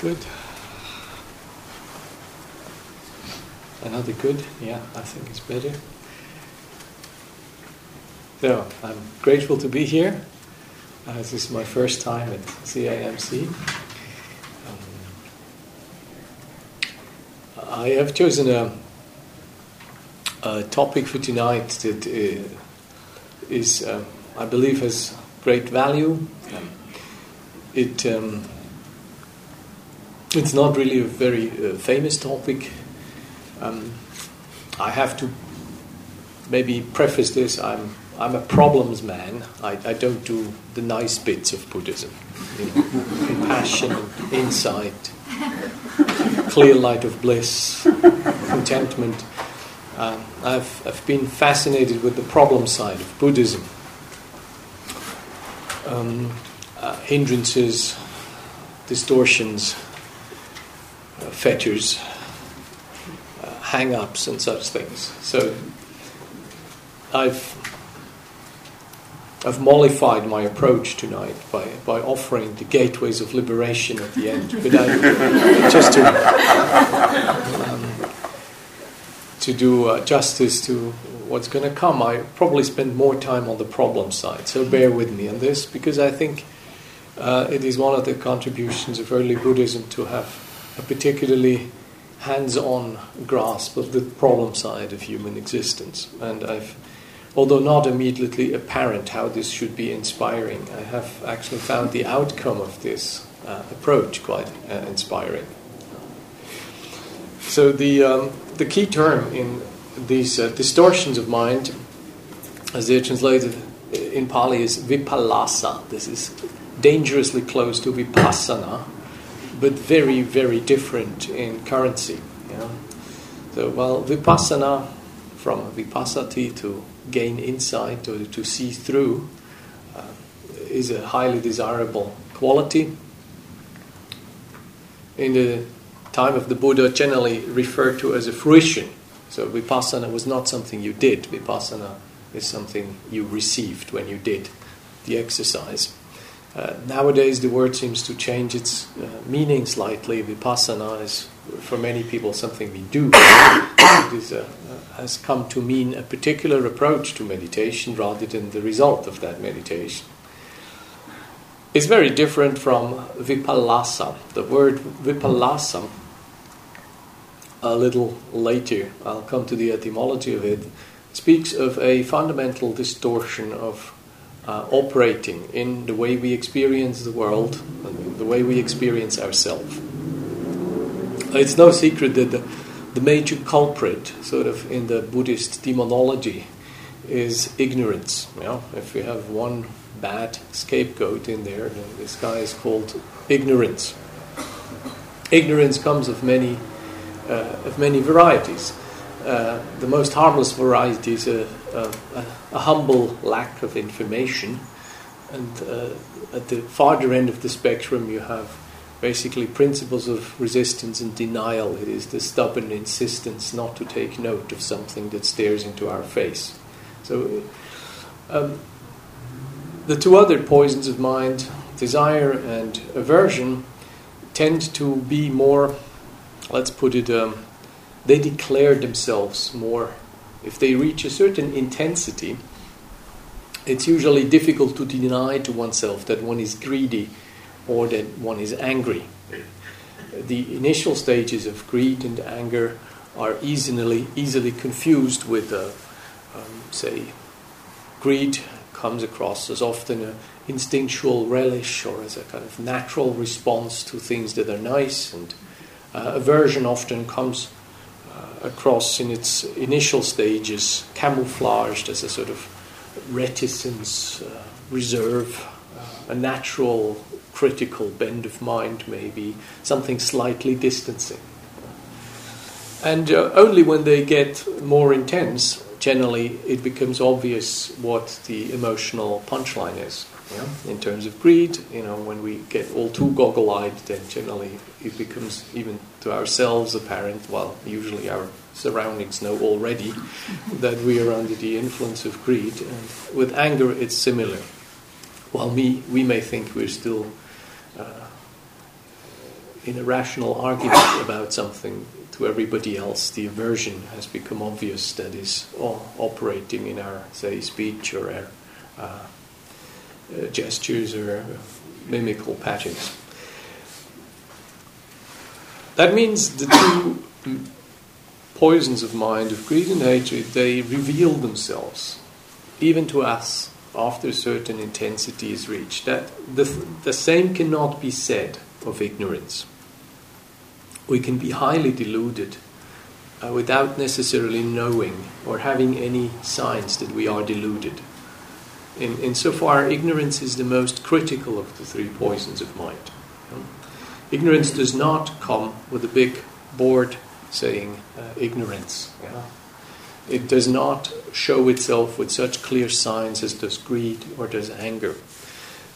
Good. Another good? Yeah, I think it's better. So, I'm grateful to be here. Uh, this is my first time at CIMC. Um, I have chosen a, a, topic for tonight that uh, is, uh, I believe, has great value. Um, it um, it's not really a very uh, famous topic. Um, I have to maybe preface this. I'm I'm a problems man. I, I don't do the nice bits of Buddhism. You know, compassion, insight, clear light of bliss, contentment. Uh, I've, I've been fascinated with the problem side of Buddhism. Um, uh, hindrances, distortions, fetters, uh, hang ups, and such things. So I've, I've mollified my approach tonight by, by offering the gateways of liberation at the end. But I, just to, um, to do uh, justice to what's going to come, I probably spend more time on the problem side. So bear with me on this because I think uh, it is one of the contributions of early Buddhism to have a particularly hands-on grasp of the problem side of human existence. And I've, although not immediately apparent how this should be inspiring, I have actually found the outcome of this uh, approach quite uh, inspiring. So the um, the key term in these uh, distortions of mind, as they're translated in Pali, is vipallasa. This is dangerously close to vipassana but very, very different in currency. So, while vipassana, from vipassati to gain insight or to see through, uh, is a highly desirable quality. In the time of the Buddha, generally referred to as a fruition. So, vipassana was not something you did, vipassana is something you received when you did the exercise. Uh, nowadays, the word seems to change its uh, meaning slightly. Vipassana is, for many people, something we do. it is, uh, has come to mean a particular approach to meditation rather than the result of that meditation. It's very different from vipallasa. The word vipallasa, a little later, I'll come to the etymology of it, speaks of a fundamental distortion of uh, operating in the way we experience the world, and the way we experience ourselves. It's no secret that the, the major culprit, sort of in the Buddhist demonology, is ignorance. You know, if we have one bad scapegoat in there, then this guy is called ignorance. Ignorance comes of many, uh, of many varieties. Uh, the most harmless variety is a, a, a, humble lack of information, and uh, at the farther end of the spectrum, you have basically principles of resistance and denial. It is the stubborn insistence not to take note of something that stares into our face. So, um, the two other poisons of mind, desire and aversion, tend to be more, let's put it, um, they declare themselves more. If they reach a certain intensity, it's usually difficult to deny to oneself that one is greedy or that one is angry. The initial stages of greed and anger are easily easily confused with, uh, um, say, greed comes across as often an instinctual relish or as a kind of natural response to things that are nice, and uh, aversion often comes across in its initial stages, camouflaged as a sort of reticence, uh, reserve, uh, a natural critical bend of mind, maybe, something slightly distancing. And uh, only when they get more intense, generally, it becomes obvious what the emotional punchline is. Yeah? In terms of greed, you know, when we get all too goggle-eyed, then generally it becomes even to ourselves apparent. Well, usually our surroundings know already that we are under the influence of greed. And with anger, it's similar. While we we may think we're still uh, in a rational argument about something to everybody else, the aversion has become obvious that is operating in our, say, speech or our uh, uh, gestures or mimical patterns. That means the two poisons of mind, of greed and hatred, they reveal themselves, even to us, after a certain intensity is reached. That the, the same cannot be said of ignorance. We can be highly deluded uh, without necessarily knowing or having any signs that we are deluded. In, insofar, ignorance is the most critical of the three poisons of mind. Ignorance does not come with a big board saying uh, ignorance. Yeah? It does not show itself with such clear signs as does greed or does anger.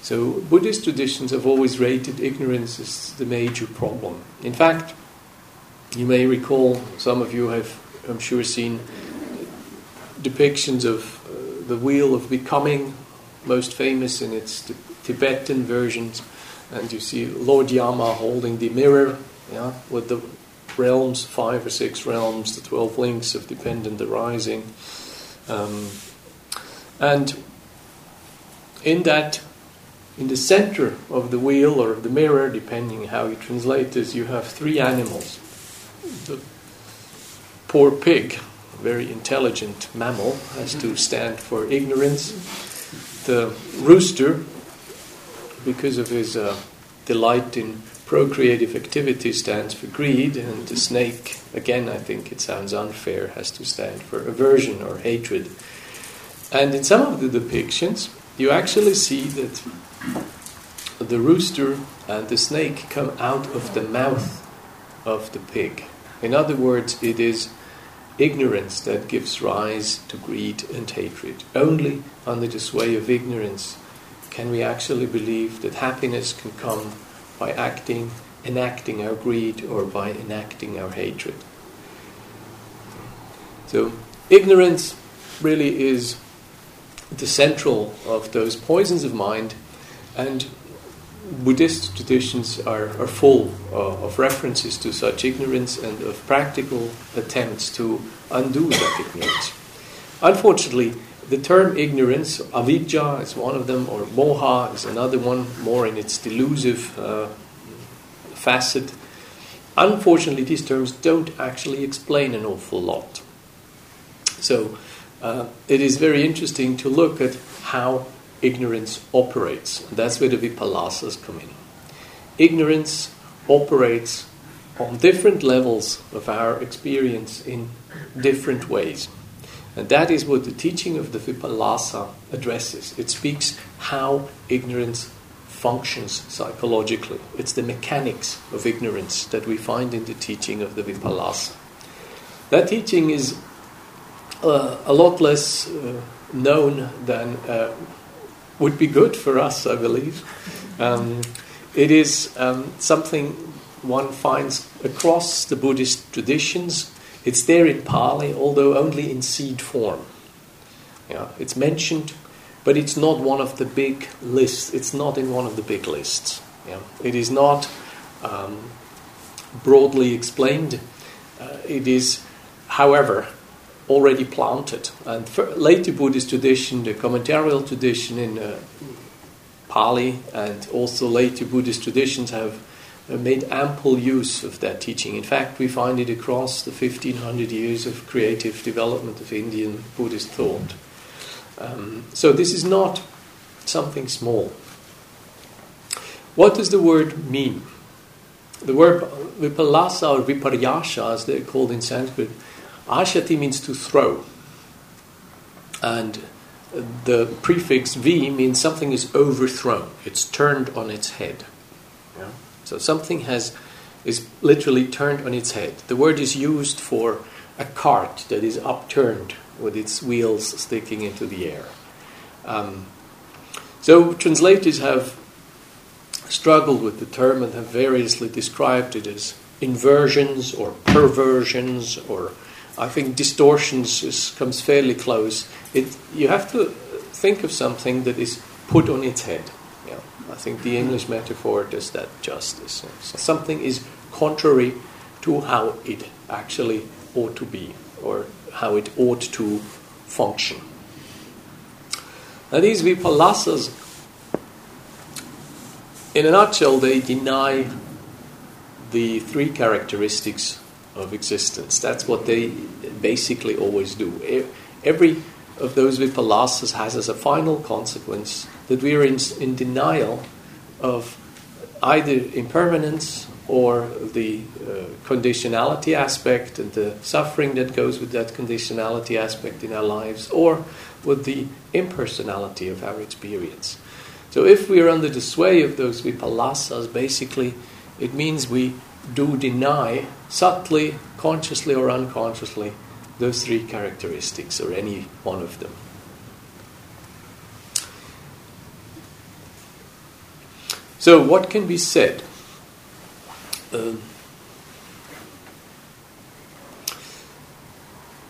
So, Buddhist traditions have always rated ignorance as the major problem. In fact, you may recall, some of you have, I'm sure, seen depictions of the wheel of becoming, most famous in its Tibetan versions and you see Lord Yama holding the mirror, yeah, with the realms, five or six realms, the twelve links of dependent arising, um, and in that, in the center of the wheel or of the mirror, depending how you translate this, you have three animals. The poor pig, very intelligent mammal, has to stand for ignorance. The rooster, because of his uh, delight in procreative activity stands for greed, and the snake, again, I think it sounds unfair, has to stand for aversion or hatred. And in some of the depictions, you actually see that the rooster and the snake come out of the mouth of the pig. In other words, it is ignorance that gives rise to greed and hatred. Only under the sway of ignorance can we actually believe that happiness can come by acting, enacting our greed, or by enacting our hatred? So, ignorance really is the central of those poisons of mind, and Buddhist traditions are, are full uh, of references to such ignorance and of practical attempts to undo that ignorance. Unfortunately, the term ignorance, avidya is one of them, or moha is another one, more in its delusive uh, facet. Unfortunately, these terms don't actually explain an awful lot. So, uh, it is very interesting to look at how ignorance operates. That's where the vipallasas come in. Ignorance operates on different levels of our experience in different ways. And that is what the teaching of the Vipallasa addresses. It speaks how ignorance functions psychologically. It's the mechanics of ignorance that we find in the teaching of the Vipallasa. That teaching is uh, a lot less uh, known than uh, would be good for us, I believe. Um, it is um, something one finds across the Buddhist traditions it's there in Pali, although only in seed form. Yeah, it's mentioned, but it's not one of the big lists. It's not in one of the big lists. Yeah, it is not um, broadly explained. Uh, it is, however, already planted. And later Buddhist tradition, the commentarial tradition in uh, Pali, and also later Buddhist traditions have uh, made ample use of that teaching. In fact, we find it across the 1500 years of creative development of Indian Buddhist thought. Um, so, this is not something small. What does the word mean? The word vipallasa or viparyasha, as they're called in Sanskrit, ashati means to throw. And the prefix v means something is overthrown, it's turned on its head. Yeah? So something has is literally turned on its head. The word is used for a cart that is upturned with its wheels sticking into the air. Um, so translators have struggled with the term and have variously described it as inversions or perversions or I think distortions is, comes fairly close. It, you have to think of something that is put on its head. I think the English metaphor does that justice. So something is contrary to how it actually ought to be or how it ought to function. Now, these vipallasas, in a nutshell, they deny the three characteristics of existence. That's what they basically always do. Every of those vipallasas has as a final consequence that we are in, in denial of either impermanence or the uh, conditionality aspect and the suffering that goes with that conditionality aspect in our lives, or with the impersonality of our experience. So, if we are under the sway of those vipallasas, basically it means we do deny, subtly, consciously or unconsciously, those three characteristics or any one of them. So, what can be said? Um,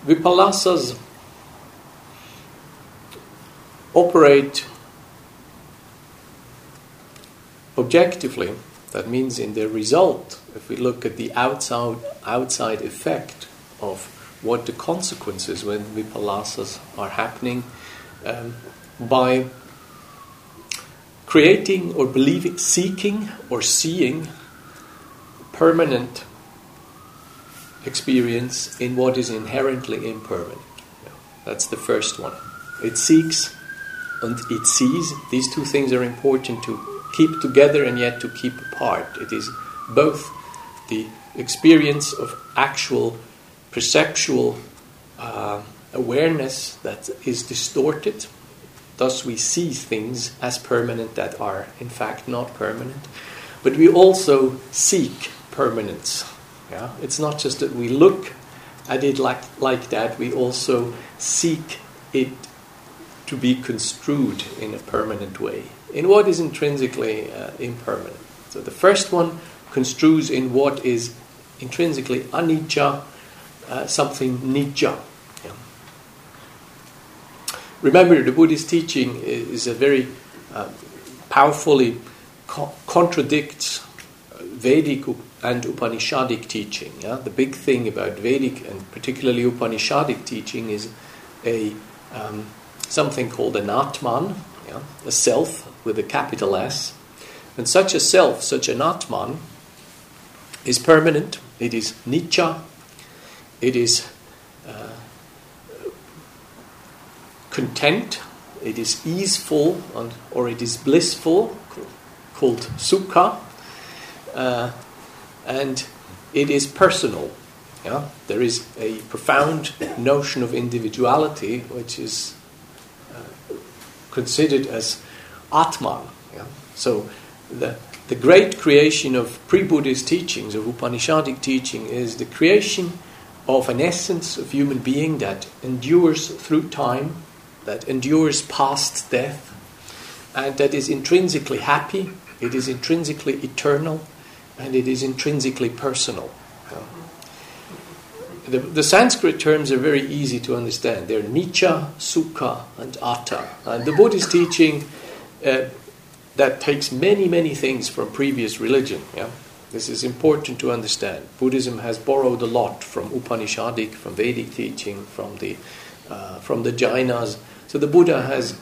Vipallasas operate objectively, that means in the result, if we look at the outside, outside effect of what the consequences when vipallasas are happening, um, by creating or believing, seeking or seeing permanent experience in what is inherently impermanent. That's the first one. It seeks and it sees. These two things are important to keep together and yet to keep apart. It is both the experience of actual perceptual uh, awareness that is distorted. Thus, we see things as permanent that are, in fact, not permanent. But we also seek permanence. Yeah? It's not just that we look at it like, like that, we also seek it to be construed in a permanent way, in what is intrinsically uh, impermanent. So the first one construes in what is intrinsically anicca, uh, something nitya. Yeah. Remember, the Buddhist teaching is a very uh, powerfully co- contradicts Vedic and Upanishadic teaching. Yeah? The big thing about Vedic and particularly Upanishadic teaching is a um, something called an Atman, yeah? a self with a capital S. And such a self, such an Atman, is permanent, it is nitya, it is uh, content, it is easeful, or it is blissful, called sukha, uh, and it is personal. Yeah? There is a profound notion of individuality which is uh, considered as Atman. Yeah? So the, the great creation of pre Buddhist teachings, of Upanishadic teaching, is the creation of an essence of human being that endures through time, that endures past death, and that is intrinsically happy, it is intrinsically eternal, and it is intrinsically personal. The, the, Sanskrit terms are very easy to understand. They're Nitya, Sukha, and Atta. And the Buddhist teaching uh, that takes many, many things from previous religion. Yeah? This is important to understand. Buddhism has borrowed a lot from Upanishadic, from Vedic teaching, from the, uh, from the Jainas. So the Buddha has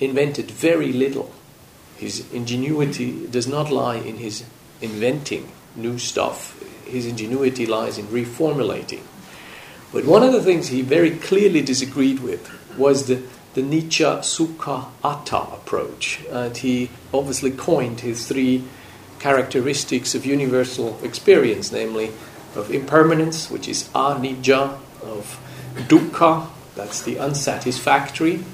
invented very little. His ingenuity does not lie in his inventing new stuff. His ingenuity lies in reformulating. But one of the things he very clearly disagreed with was the, the Nitya Sukha Atta approach. And he obviously coined his three characteristics of universal experience, namely of impermanence, which is anicca, of dukkha, that's the unsatisfactory,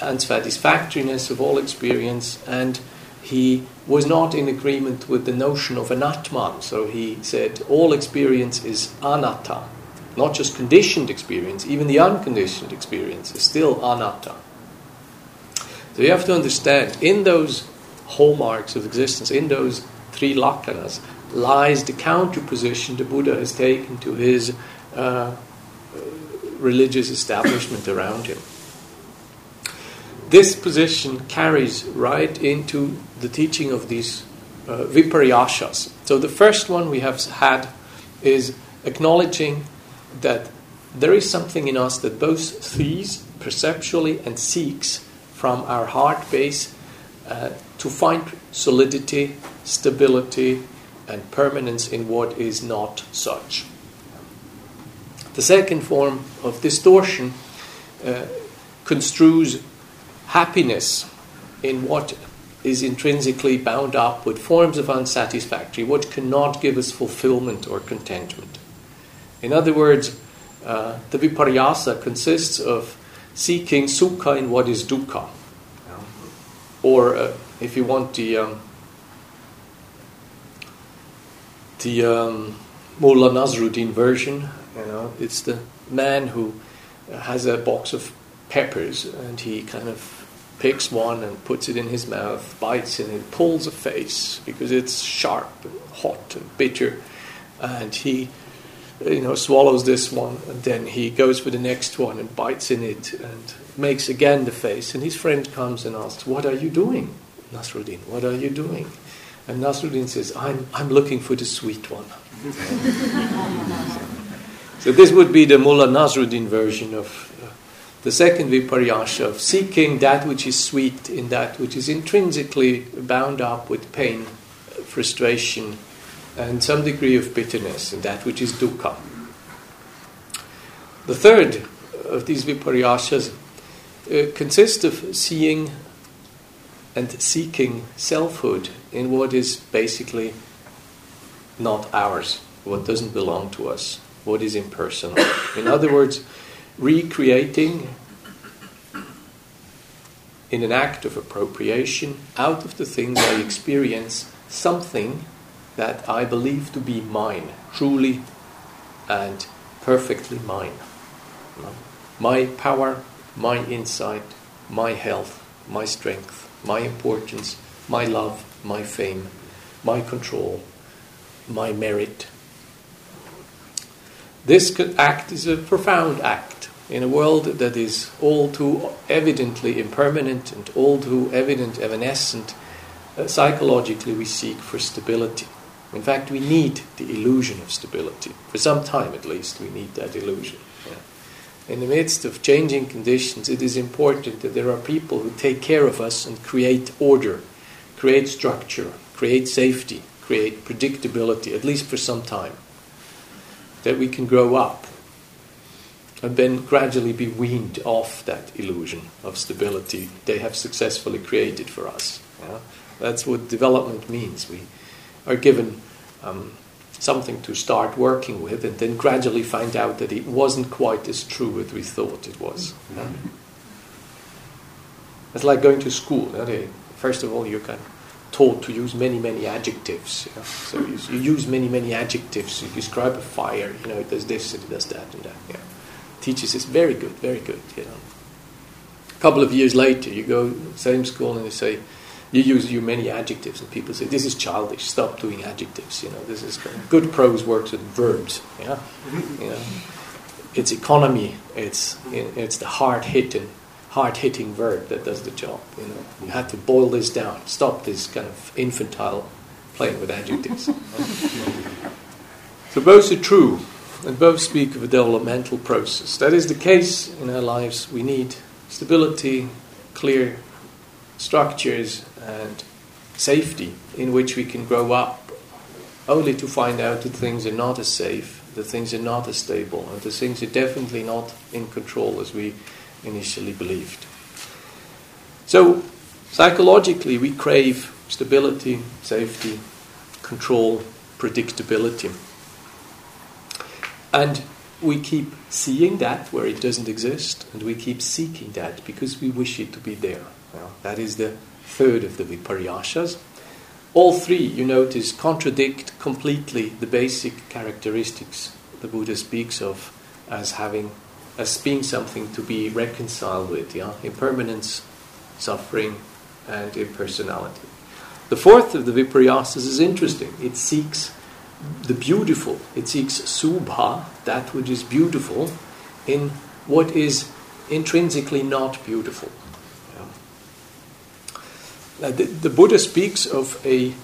unsatisfactoriness of all experience, and he was not in agreement with the notion of an Atman. So he said all experience is anatta, not just conditioned experience, even the unconditioned experience is still anatta. So you have to understand, in those hallmarks of existence, in those three lakshanas, lies the counterposition the Buddha has taken to his uh, religious establishment around him. this position carries right into the teaching of these uh, viparyashas. So the first one we have had is acknowledging that there is something in us that both sees perceptually and seeks from our heart base uh, to find solidity, stability, and permanence in what is not such. The second form of distortion uh, construes happiness in what is intrinsically bound up with forms of unsatisfactory, what cannot give us fulfillment or contentment. In other words, uh, the viparyasa consists of seeking sukha in what is dukkha. Or, uh, if you want the, um, the um, Mullah Nasruddin version, you know, it's the man who has a box of peppers and he kind of picks one and puts it in his mouth, bites it, and pulls a face because it's sharp and hot and bitter. And he, you know, swallows this one, and then he goes for the next one and bites in it and makes again the face. And his friend comes and asks, "What are you doing, Nasruddin? What are you doing?" And Nasruddin says, "I'm I'm looking for the sweet one." so this would be the Mullah Nasruddin version of uh, the second viparyasha of seeking that which is sweet in that which is intrinsically bound up with pain, frustration, and some degree of bitterness in that which is dukkha. The third of these viparyashas uh, consists of seeing and seeking selfhood in what is basically not ours, what doesn't belong to us, what is impersonal. In other words, recreating in an act of appropriation out of the things I experience something that I believe to be mine, truly and perfectly mine. My power, my insight, my health, my strength, my importance, my love, my fame, my control, my merit. This act is a profound act in a world that is all too evidently impermanent and all too evident evanescent, uh, psychologically we seek for stability. In fact, we need the illusion of stability. For some time at least, we need that illusion. Yeah. In the midst of changing conditions, it is important that there are people who take care of us and create order, create structure, create safety, create predictability, at least for some time. That we can grow up and then gradually be weaned off that illusion of stability they have successfully created for us. Yeah? That's what development means. We are given um, something to start working with and then gradually find out that it wasn't quite as true as we thought it was. Yeah? It's like going to school. Okay? First of all, you're kind of taught to use many, many adjectives. You? So you, you, use many, many adjectives. You describe a fire. You know, it does this, it does that, and that. Yeah teaches us very good, very good. You know, a couple of years later, you go same school and you say you use you many adjectives, and people say this is childish. Stop doing adjectives. You know, this is good prose works with verbs. Yeah, mm-hmm. you know, it's economy. It's it's the hard hitting hard hitting verb that does the job. You know, you have to boil this down. Stop this kind of infantile playing with adjectives. so both are true and both speak of a developmental process. That is the case in our lives. We need stability, clear structures, and safety in which we can grow up, only to find out that things are not as safe, that things are not as stable, and that things are definitely not in control as we initially believed. So, psychologically, we crave stability, safety, control, predictability. And we keep seeing that where it doesn't exist, and we keep seeking that because we wish it to be there. That is the third of the viparyashas. All three, you notice, contradict completely the basic characteristics the Buddha speaks of as having, as being something to be reconciled with. Yeah, impermanence, suffering, and impersonality. The fourth of the viparyasas is interesting. It seeks the beautiful. It seeks subha, that which is beautiful, in what is intrinsically not beautiful. The, the Buddha speaks of a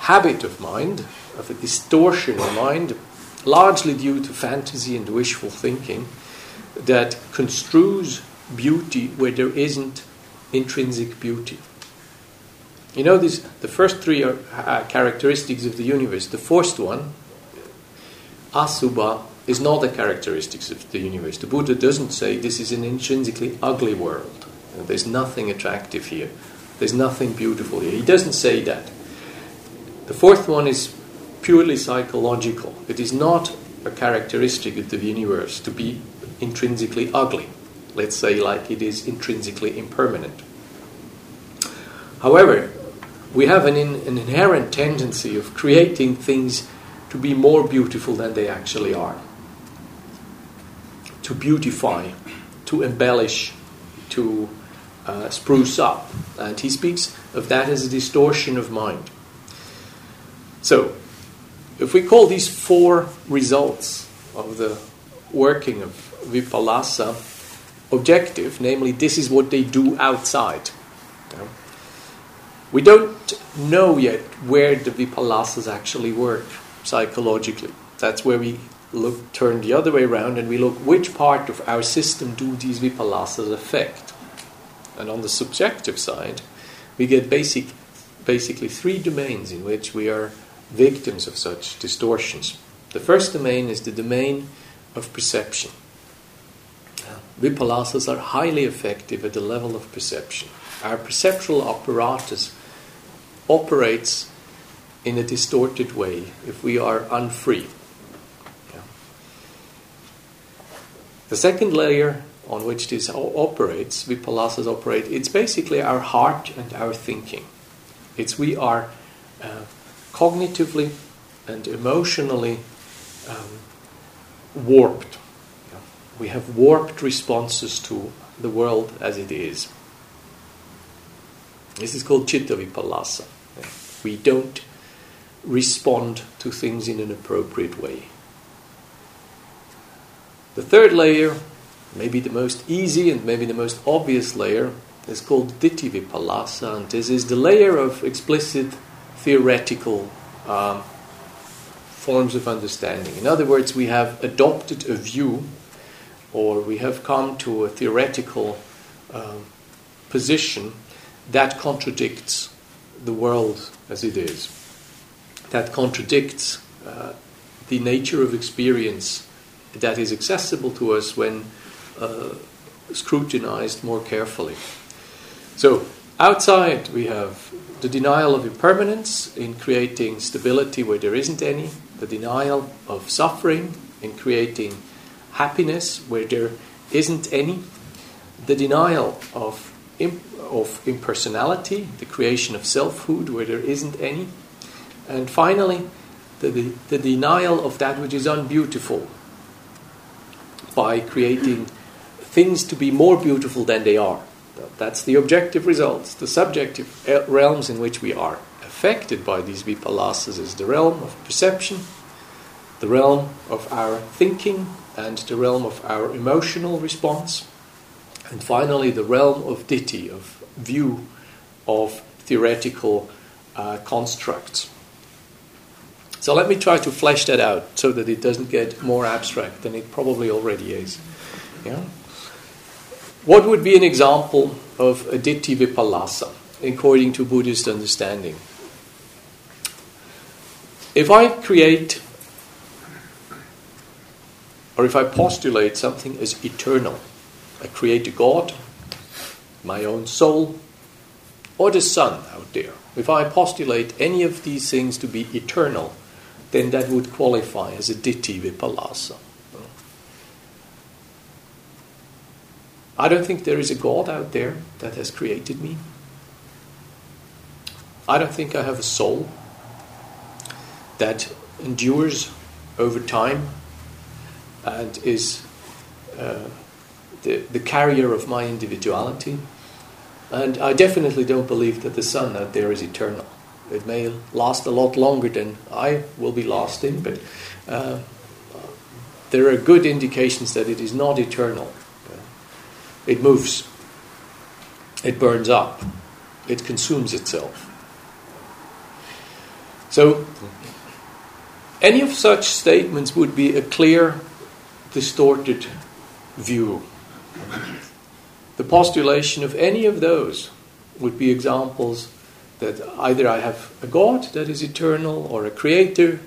habit of mind, of a distortion of mind, largely due to fantasy and wishful thinking, that construes beauty where there isn't intrinsic beauty. You know, these, the first three are uh, characteristics of the universe. The first one, asubha, is not a characteristic of the universe. The Buddha doesn't say this is an intrinsically ugly world. There's nothing attractive here. There's nothing beautiful here. He doesn't say that. The fourth one is purely psychological. It is not a characteristic of the universe to be intrinsically ugly. Let's say, like it is intrinsically impermanent. However, we have an, in, an inherent tendency of creating things to be more beautiful than they actually are. To beautify, to embellish, to uh, spruce up. And he speaks of that as a distortion of mind. So, if we call these four results of the working of Vipallasa objective, namely, this is what they do outside. We don't know yet where the Vipallasas actually work psychologically. That's where we look, turn the other way around and we look which part of our system do these Vipallasas affect. And on the subjective side, we get basic, basically three domains in which we are victims of such distortions. The first domain is the domain of perception. Vipallasas are highly effective at the level of perception. Our perceptual apparatus operates in a distorted way if we are unfree. The second layer on which this operates, Vipallasas operate, it's basically our heart and our thinking. It's we are uh, cognitively and emotionally um, warped. We have warped responses to the world as it is. This is called Chitta Vipallasa. We don't respond to things in an appropriate way. The third layer, maybe the most easy and maybe the most obvious layer, is called Ditthi Vipallasa, and this is the layer of explicit theoretical um, forms of understanding. In other words, we have adopted a view or we have come to a theoretical um, position that contradicts the world as it is, that contradicts uh, the nature of experience that is accessible to us when Uh, scrutinized more carefully. So, outside we have the denial of impermanence in creating stability where there isn't any, the denial of suffering in creating happiness where there isn't any, the denial of, imp- of impersonality, the creation of selfhood where there isn't any, and finally, the, the, the denial of that which is unbeautiful by creating things to be more beautiful than they are. That's the objective results. The subjective realms in which we are affected by these vipallasas is the realm of perception, the realm of our thinking, and the realm of our emotional response, and finally the realm of ditthi, of view of theoretical uh, constructs. So let me try to flesh that out so that it doesn't get more abstract than it probably already is. Yeah? What would be an example of a ditthi vipallasa according to Buddhist understanding? If I create or if I postulate something as eternal, I create a God, my own soul, or the sun out there. If I postulate any of these things to be eternal, then that would qualify as a ditthi vipallasa. I don't think there is a God out there that has created me. I don't think I have a soul that endures over time and is uh, the, the carrier of my individuality. And I definitely don't believe that the sun out there is eternal. It may last a lot longer than I will be lasting, but uh, there are good indications that it is not eternal. It moves, it burns up, it consumes itself. So, any of such statements would be a clear, distorted view. The postulation of any of those would be examples that either I have a God that is eternal, or a creator,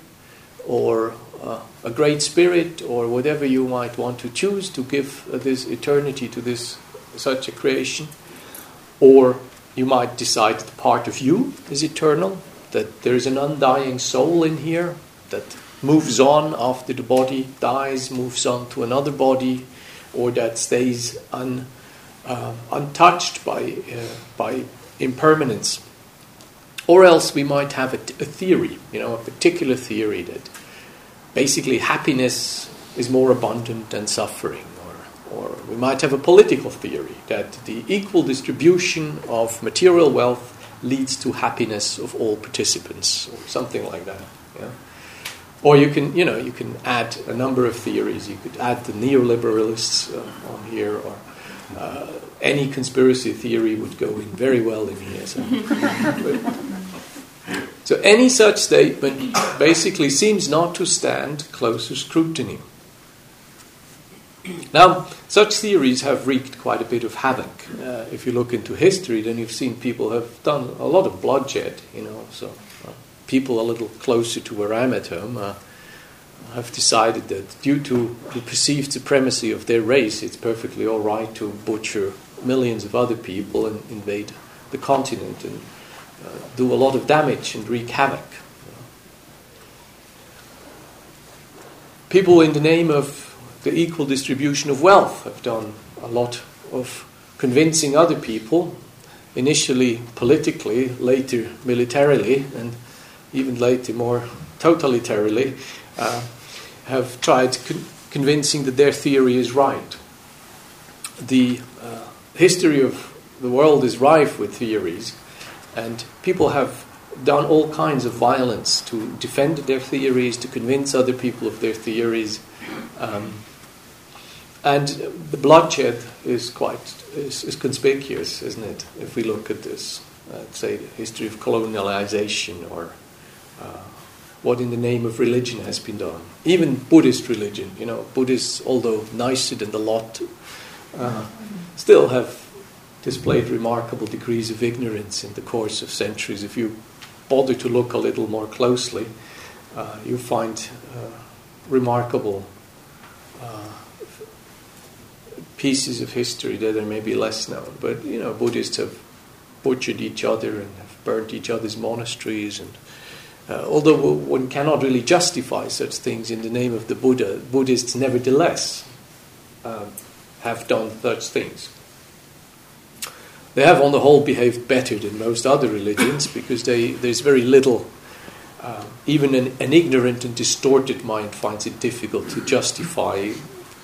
or uh, a great spirit, or whatever you might want to choose to give this eternity to this such a creation, or you might decide that part of you is eternal, that there is an undying soul in here that moves on after the body dies, moves on to another body, or that stays un, uh, untouched by, uh, by impermanence. Or else we might have a, a theory, you know, a particular theory that basically happiness is more abundant than suffering. Or, or we might have a political theory that the equal distribution of material wealth leads to happiness of all participants, or something like that. Yeah? Or you can, you know, you can add a number of theories. You could add the neoliberalists uh, on here, or uh, any conspiracy theory would go in very well in here. So. so any such statement basically seems not to stand closer scrutiny. Now, such theories have wreaked quite a bit of havoc. Uh, if you look into history, then you've seen people have done a lot of bloodshed. You know, so uh, people a little closer to where I'm at home uh, have decided that due to the perceived supremacy of their race, it's perfectly all right to butcher millions of other people and invade the continent and do a lot of damage and wreak havoc. People, in the name of the equal distribution of wealth, have done a lot of convincing other people, initially politically, later militarily, and even later more totalitarily, uh, have tried con- convincing that their theory is right. The uh, history of the world is rife with theories, and people have done all kinds of violence to defend their theories, to convince other people of their theories. Um, and the bloodshed is quite is, is, conspicuous, isn't it? If we look at this, uh, say, history of colonialization or uh, what in the name of religion has been done. Even Buddhist religion, you know, Buddhists, although nicer than the lot, uh, still have displayed remarkable degrees of ignorance in the course of centuries. If you bother to look a little more closely, uh, you find uh, remarkable uh, pieces of history that are maybe less known. But you know, Buddhists have butchered each other and have burnt each other's monasteries and uh, although one cannot really justify such things in the name of the Buddha, Buddhists nevertheless um, have done such things. They have, on the whole, behaved better than most other religions because they, there's very little, uh, even an, an ignorant and distorted mind finds it difficult to justify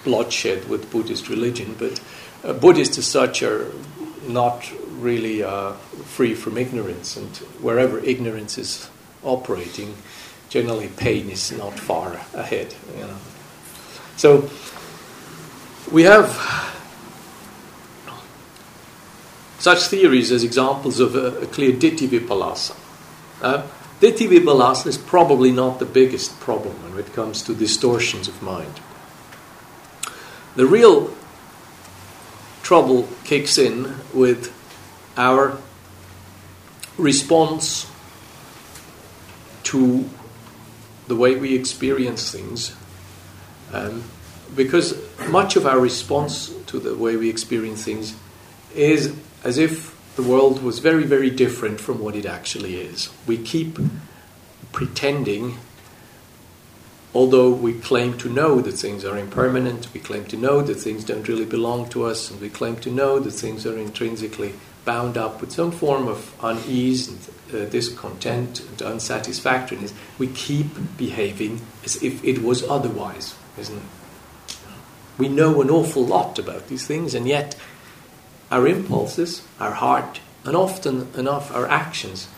bloodshed with Buddhist religion. But uh, Buddhists, as such, are not really uh, free from ignorance, and wherever ignorance is operating, generally pain is not far ahead. You know. So we have such theories as examples of a, a clear ditthi vipallasa. Uh, ditthi vipallasa is probably not the biggest problem when it comes to distortions of mind. The real trouble kicks in with our response to the way we experience things. Um, because much of our response to the way we experience things is as if the world was very, very different from what it actually is. We keep pretending, although we claim to know that things are impermanent, we claim to know that things don't really belong to us, and we claim to know that things are intrinsically bound up with some form of unease and uh, discontent and unsatisfactoriness, we keep behaving as if it was otherwise, isn't it? We know an awful lot about these things, and yet our impulses, our heart, and often enough our actions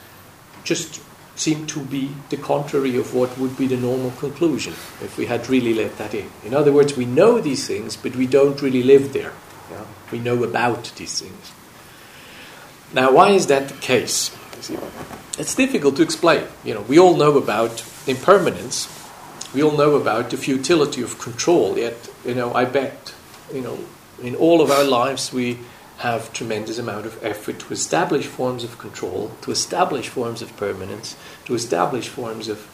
just seem to be the contrary of what would be the normal conclusion if we had really let that in. In other words, we know these things, but we don't really live there. Yeah? We know about these things. Now, why is that the case? It's difficult to explain. You know, we all know about impermanence. We all know about the futility of control. Yet, you know, I bet, you know, in all of our lives we have tremendous amount of effort to establish forms of control, to establish forms of permanence, to establish forms of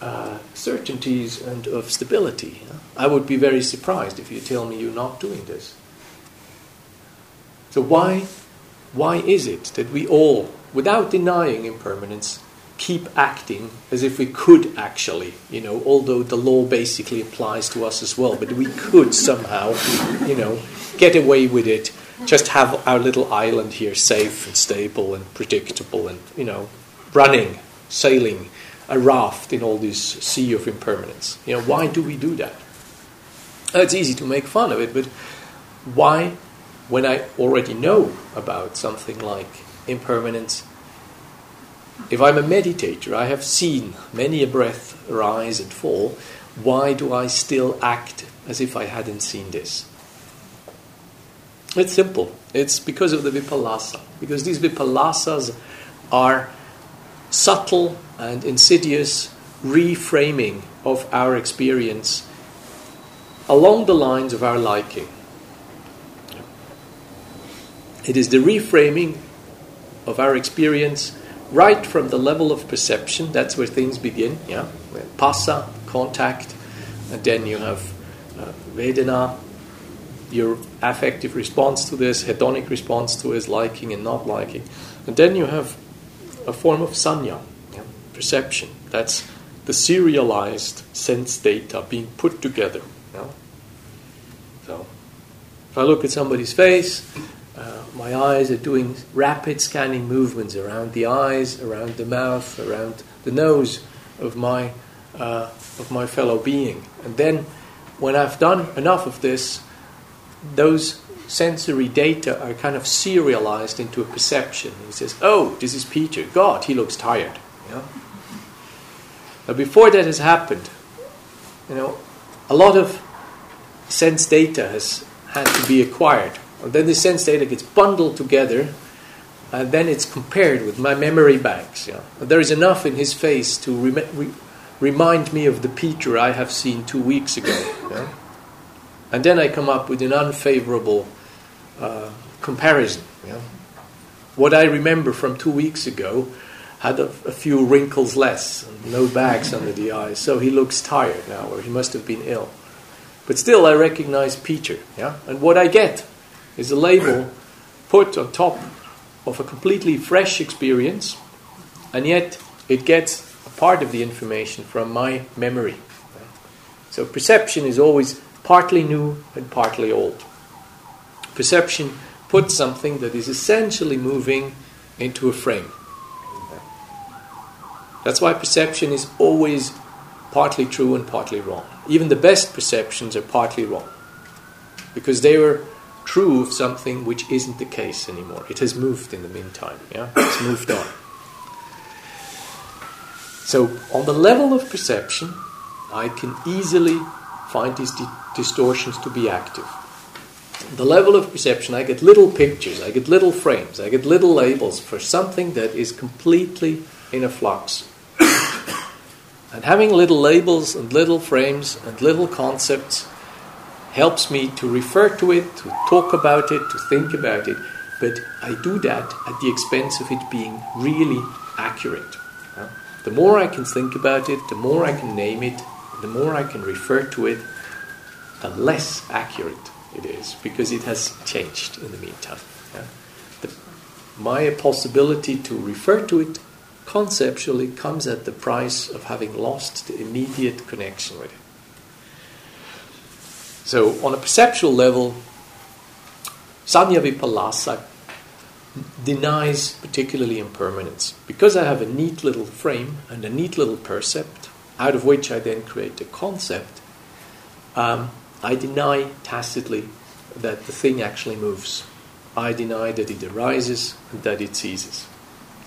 uh, certainties and of stability. I would be very surprised if you tell me you're not doing this. So why, why is it that we all, without denying impermanence, keep acting as if we could actually, you know, although the law basically applies to us as well, but we could somehow, you know, get away with it, just have our little island here safe and stable and predictable and, you know, running, sailing a raft in all this sea of impermanence. You know, why do we do that? It's easy to make fun of it, but why, when I already know about something like impermanence, if I'm a meditator, I have seen many a breath rise and fall, why do I still act as if I hadn't seen this? It's simple. It's because of the vipallasa. Because these vipallasas are subtle and insidious reframing of our experience along the lines of our liking. It is the reframing of our experience right from the level of perception. That's where things begin. Yeah, phassa, contact, and then you have uh, Vedana, your affective response to this, hedonic response to his liking and not liking, and then you have a form of sanya, yeah, perception. That's the serialized sense data being put together. Yeah? So, if I look at somebody's face, uh, my eyes are doing rapid scanning movements around the eyes, around the mouth, around the nose of my uh, of my fellow being, and then when I've done enough of this, those sensory data are kind of serialized into a perception. He says, "Oh, this is Peter. God, he looks tired." You? But before that has happened, you know, a lot of sense data has had to be acquired. And then the sense data gets bundled together, and then it's compared with my memory banks. There is enough in his face to re- re- remind me of the Peter I have seen two weeks ago. And then I come up with an unfavorable uh, comparison. You know? What I remember from two weeks ago had a, a, few wrinkles less, and no bags under the eyes, so he looks tired now, or he must have been ill. But still, I recognize Peter. Yeah? And what I get is a label put on top of a completely fresh experience, and yet it gets a part of the information from my memory. So perception is always partly new and partly old. Perception puts something that is essentially moving into a frame. That's why perception is always partly true and partly wrong. Even the best perceptions are partly wrong because they were true of something which isn't the case anymore. It has moved in the meantime. Yeah, it's moved on. So, on the level of perception, I can easily find these distortions to be active the level of perception, I get little pictures, I get little frames, I get little labels for something that is completely in a flux. and having little labels and little frames and little concepts helps me to refer to it, to talk about it, to think about it, but I do that at the expense of it being really accurate. The more I can think about it, the more I can name it, the more I can refer to it, the less accurate it is because it has changed in the meantime. Yeah? The, my possibility to refer to it conceptually comes at the price of having lost the immediate connection with it. So, on a perceptual level, Sanya Vipallasa denies particularly impermanence. Because I have a neat little frame and a neat little percept, out of which I then create a concept, um, I deny tacitly that the thing actually moves. I deny that it arises and that it ceases.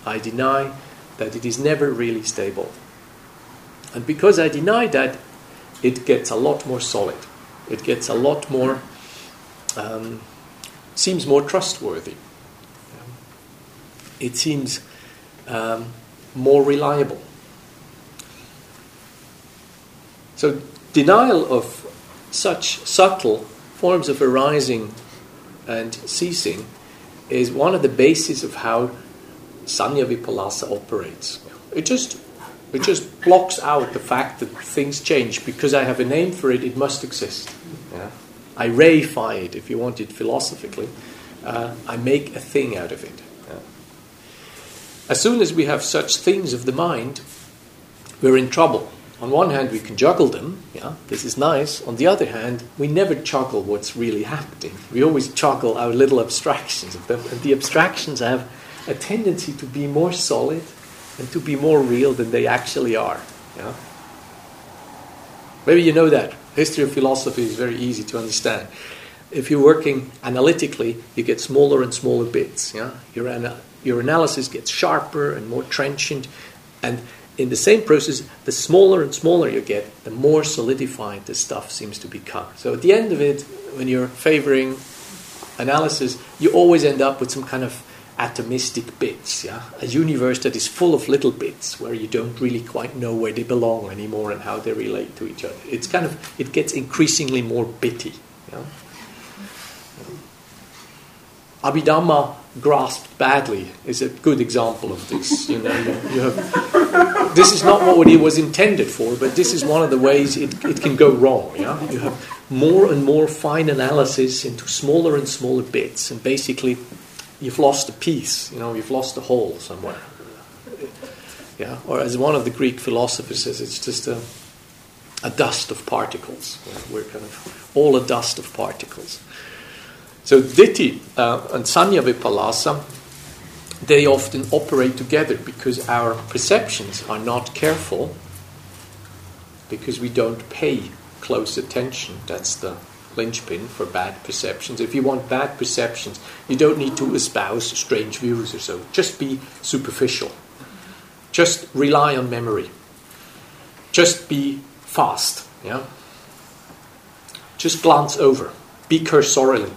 I deny that it is never really stable. And because I deny that, it gets a lot more solid. It gets a lot more, um, seems more trustworthy. it seems um, more reliable. So, denial of such subtle forms of arising and ceasing is one of the bases of how Sanya Vipallasa operates. It just it just blocks out the fact that things change because I have a name for it. It must exist. Yeah? I reify it, if you want it philosophically. Uh, I make a thing out of it. Yeah? As soon as we have such things of the mind, we're in trouble. On one hand, we can juggle them. Yeah, this is nice. On the other hand, we never juggle what's really happening. We always juggle our little abstractions of them, and the abstractions have a tendency to be more solid and to be more real than they actually are. Yeah? Maybe you know that. History of philosophy is very easy to understand. If you're working analytically, you get smaller and smaller bits. Yeah? Your, ana- your analysis gets sharper and more trenchant. And in the same process, the smaller and smaller you get, the more solidified the stuff seems to become. So at the end of it, when you're favoring analysis, you always end up with some kind of atomistic bits, yeah? A universe that is full of little bits where you don't really quite know where they belong anymore and how they relate to each other. It's kind of it gets increasingly more bitty. Yeah? Abhidhamma grasped badly is a good example of this. You know, you, you have, this is not what it was intended for, but this is one of the ways it, it can go wrong. Yeah? You have more and more fine analysis into smaller and smaller bits, and basically you've lost a piece, you know, you've lost a whole somewhere. Yeah, or as one of the Greek philosophers says, it's just a, a dust of particles. We're kind of all a dust of particles. So ditthi uh, and sanya vipallasa, they often operate together because our perceptions are not careful, because we don't pay close attention. That's the linchpin for bad perceptions. If you want bad perceptions, you don't need to espouse strange views or so. Just be superficial. Just rely on memory. Just be fast. Yeah. Just glance over. Be cursorily.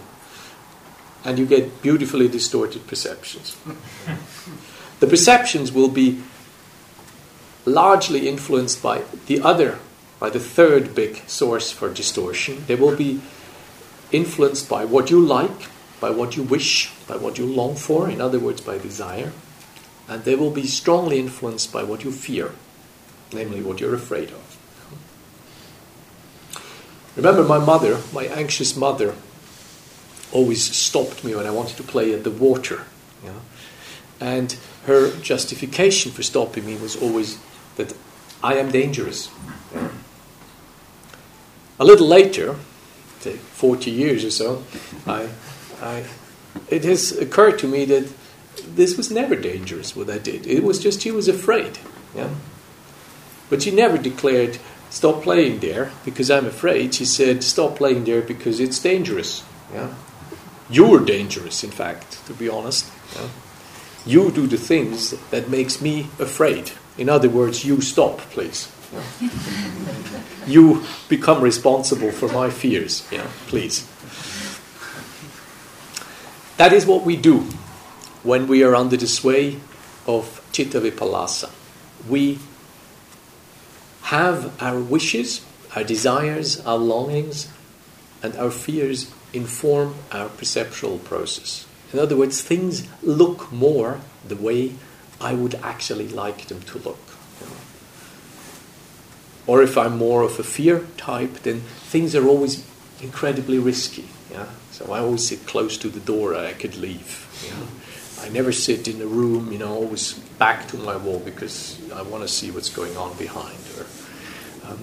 And you get beautifully distorted perceptions. the perceptions will be largely influenced by the other by the third big source for distortion. They will be influenced by what you like, by what you wish, by what you long for, in other words, by desire. And they will be strongly influenced by what you fear, namely what you're afraid of. Remember, my mother, my anxious mother, always stopped me when I wanted to play at the water. And her justification for stopping me was always that I am dangerous. A little later, 40 years or so, I, I, it has occurred to me that this was never dangerous what I did. It was just she was afraid. Yeah? But she never declared, stop playing there because I'm afraid. She said, stop playing there because it's dangerous. Yeah? You're dangerous, in fact, to be honest. Yeah? You do the things that makes me afraid. In other words, you stop, please. Yeah? you become responsible for my fears. Yeah, please. That is what we do when we are under the sway of Chitta Vipallasa. We have our wishes, our desires, our longings, and our fears inform our perceptual process. In other words, things look more the way I would actually like them to look. Or if I'm more of a fear type, then things are always incredibly risky. Yeah? So I always sit close to the door I could leave. I never sit in a room, you know, always back to my wall because I want to see what's going on behind. Or um,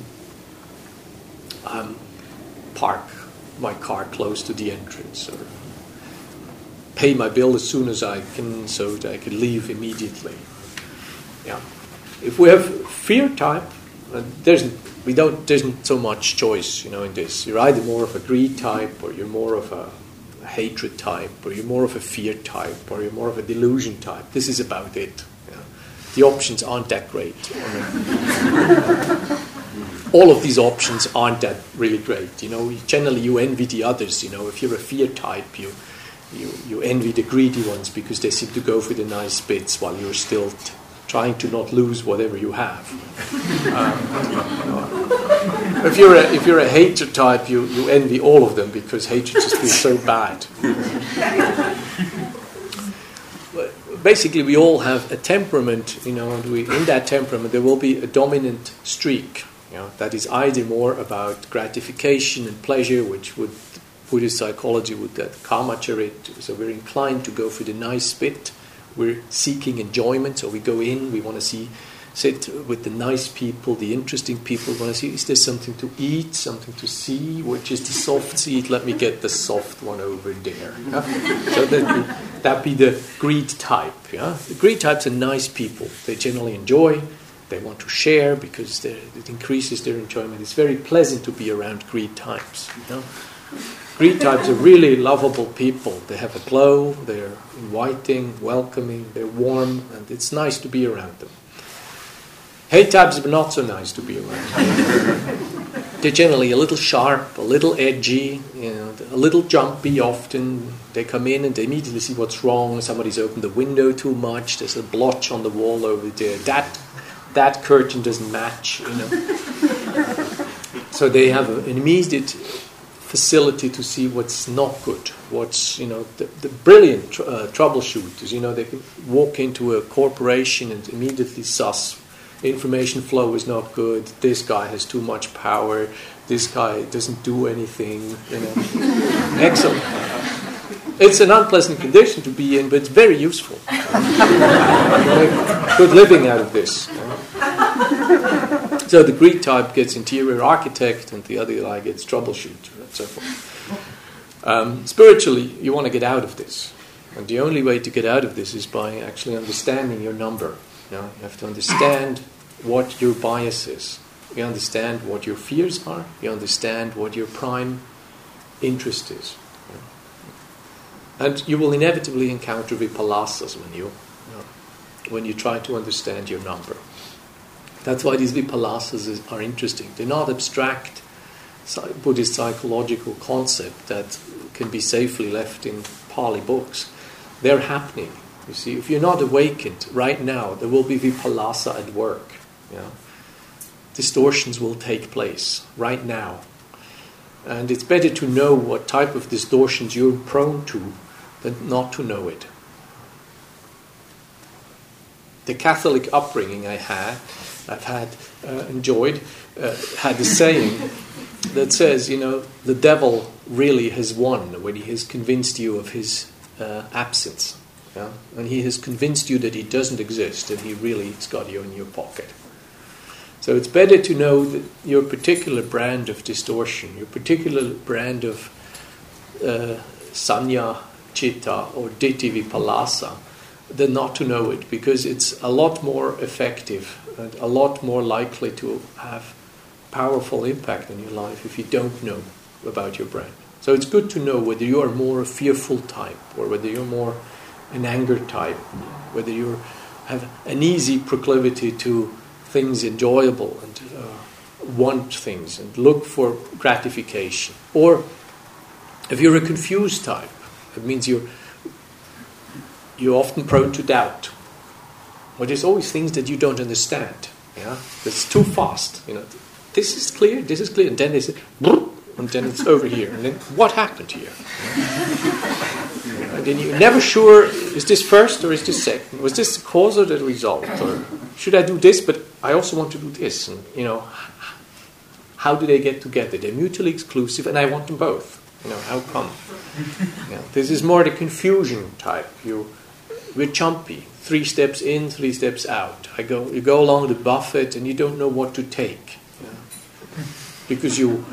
um, park my car close to the entrance, or pay my bill as soon as I can, so that I can leave immediately. Yeah. If we have fear type, uh, there's we don't there's not so much choice, you know, in this. You're either more of a greed type, or you're more of a, a hatred type, or you're more of a fear type, or you're more of a delusion type. This is about it. The options aren't that great. all of these options aren't that really great. You know, generally you envy the others. You know, if you're a fear type, you you, you envy the greedy ones because they seem to go for the nice bits while you're still t- trying to not lose whatever you have. Um, if you're a, if you're a hater type, you, you envy all of them because hatred just feels so bad. Basically, we all have a temperament, you know, and we, in that temperament there will be a dominant streak, know, that is either more about gratification and pleasure, which would Buddhist psychology would that kamacharit, so we're inclined to go for the nice bit. We're seeking enjoyment, so we go in, we want to see, sit with the nice people, the interesting people. We want to see, is there something to eat, something to see? Which is the soft seat? Let me get the soft one over there. Yeah? So that that be the greed type. Yeah? The greed types are nice people. They generally enjoy, they want to share because it increases their enjoyment. It's very pleasant to be around greed types. You know? Greed types are really lovable people. They have a glow, they're inviting, welcoming, they're warm, and it's nice to be around them. Hate types are not so nice to be around. they're generally a little sharp, a little edgy, you know, a little jumpy often. They come in and they immediately see what's wrong. Somebody's opened the window too much, there's a blotch on the wall over there. That, that curtain doesn't match, you know. so they have an immediate facility to see what's not good, what's, you know, the, the brilliant tr- uh, troubleshooters, you know, they can walk into a corporation and immediately suss information flow is not good, this guy has too much power, this guy doesn't do anything, you know. Excellent. It's an unpleasant condition to be in, but it's very useful. good living out of this. So the Greek type gets interior architect, and the other guy gets troubleshooter, and so forth. Um, spiritually, you want to get out of this, and the only way to get out of this is by actually understanding your number. You, know, you have to understand what your bias is. You understand what your fears are. You understand what your prime interest is. And you will inevitably encounter vipallasas when you, you know, when you try to understand your number. That's why these vipallasas are interesting. They're not abstract Buddhist psychological concept that can be safely left in Pali books. They're happening. You see, if you're not awakened right now, there will be vipallasa at work. You know? Distortions will take place right now. And it's better to know what type of distortions you're prone to than not to know it. The Catholic upbringing I had I've had uh, enjoyed uh, had a saying that says, you know, the devil really has won when he has convinced you of his uh, absence. Yeah? And he has convinced you that he doesn't exist and he really has got you in your pocket. So it's better to know that your particular brand of distortion, your particular brand of uh, sanya, chitta, or ditthi vipallasa, than not to know it because it's a lot more effective and a lot more likely to have powerful impact in your life if you don't know about your brain. So it's good to know whether you are more a fearful type or whether you're more an anger type, whether you have an easy proclivity to things enjoyable and uh, want things and look for gratification. Or if you're a confused type, it means you're, you're often prone to doubt but there's always things that you don't understand. Yeah, it's too fast. You know, this is clear, this is clear, and then it's and then it's over here, and then what happened here? and then you're never sure: is this first or is this second? Was this the cause or the result? Or should I do this, but I also want to do this? And you know, how do they get together? They're mutually exclusive, and I want them both. You know, how come? This is more the confusion type. You, we're chumpy three steps in, three steps out. I go, you go along the buffet and you don't know what to take. Because you,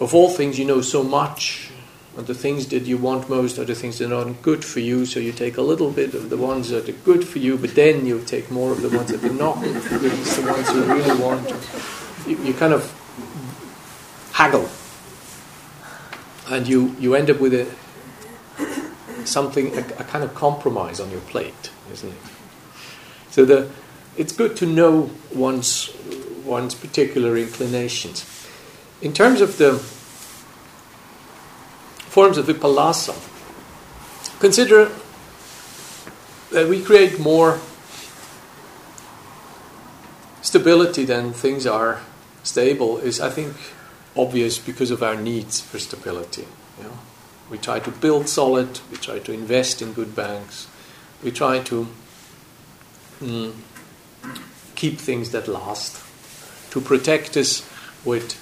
of all things, you know so much, and the things that you want most are the things that are not good for you, so you take a little bit of the ones that are good for you, but then you take more of the ones that are not good for you, the ones you really want. You, you kind of haggle. And you, you end up with a, something, a, a kind of compromise on your plate isn't it? So the, it's good to know one's, one's particular inclinations. In terms of the forms of vipallasa, consider that we create more stability than things are stable is, I think, obvious because of our needs for stability. You know? We try to build solid, we try to invest in good banks, we try to mm, keep things that last, to protect us with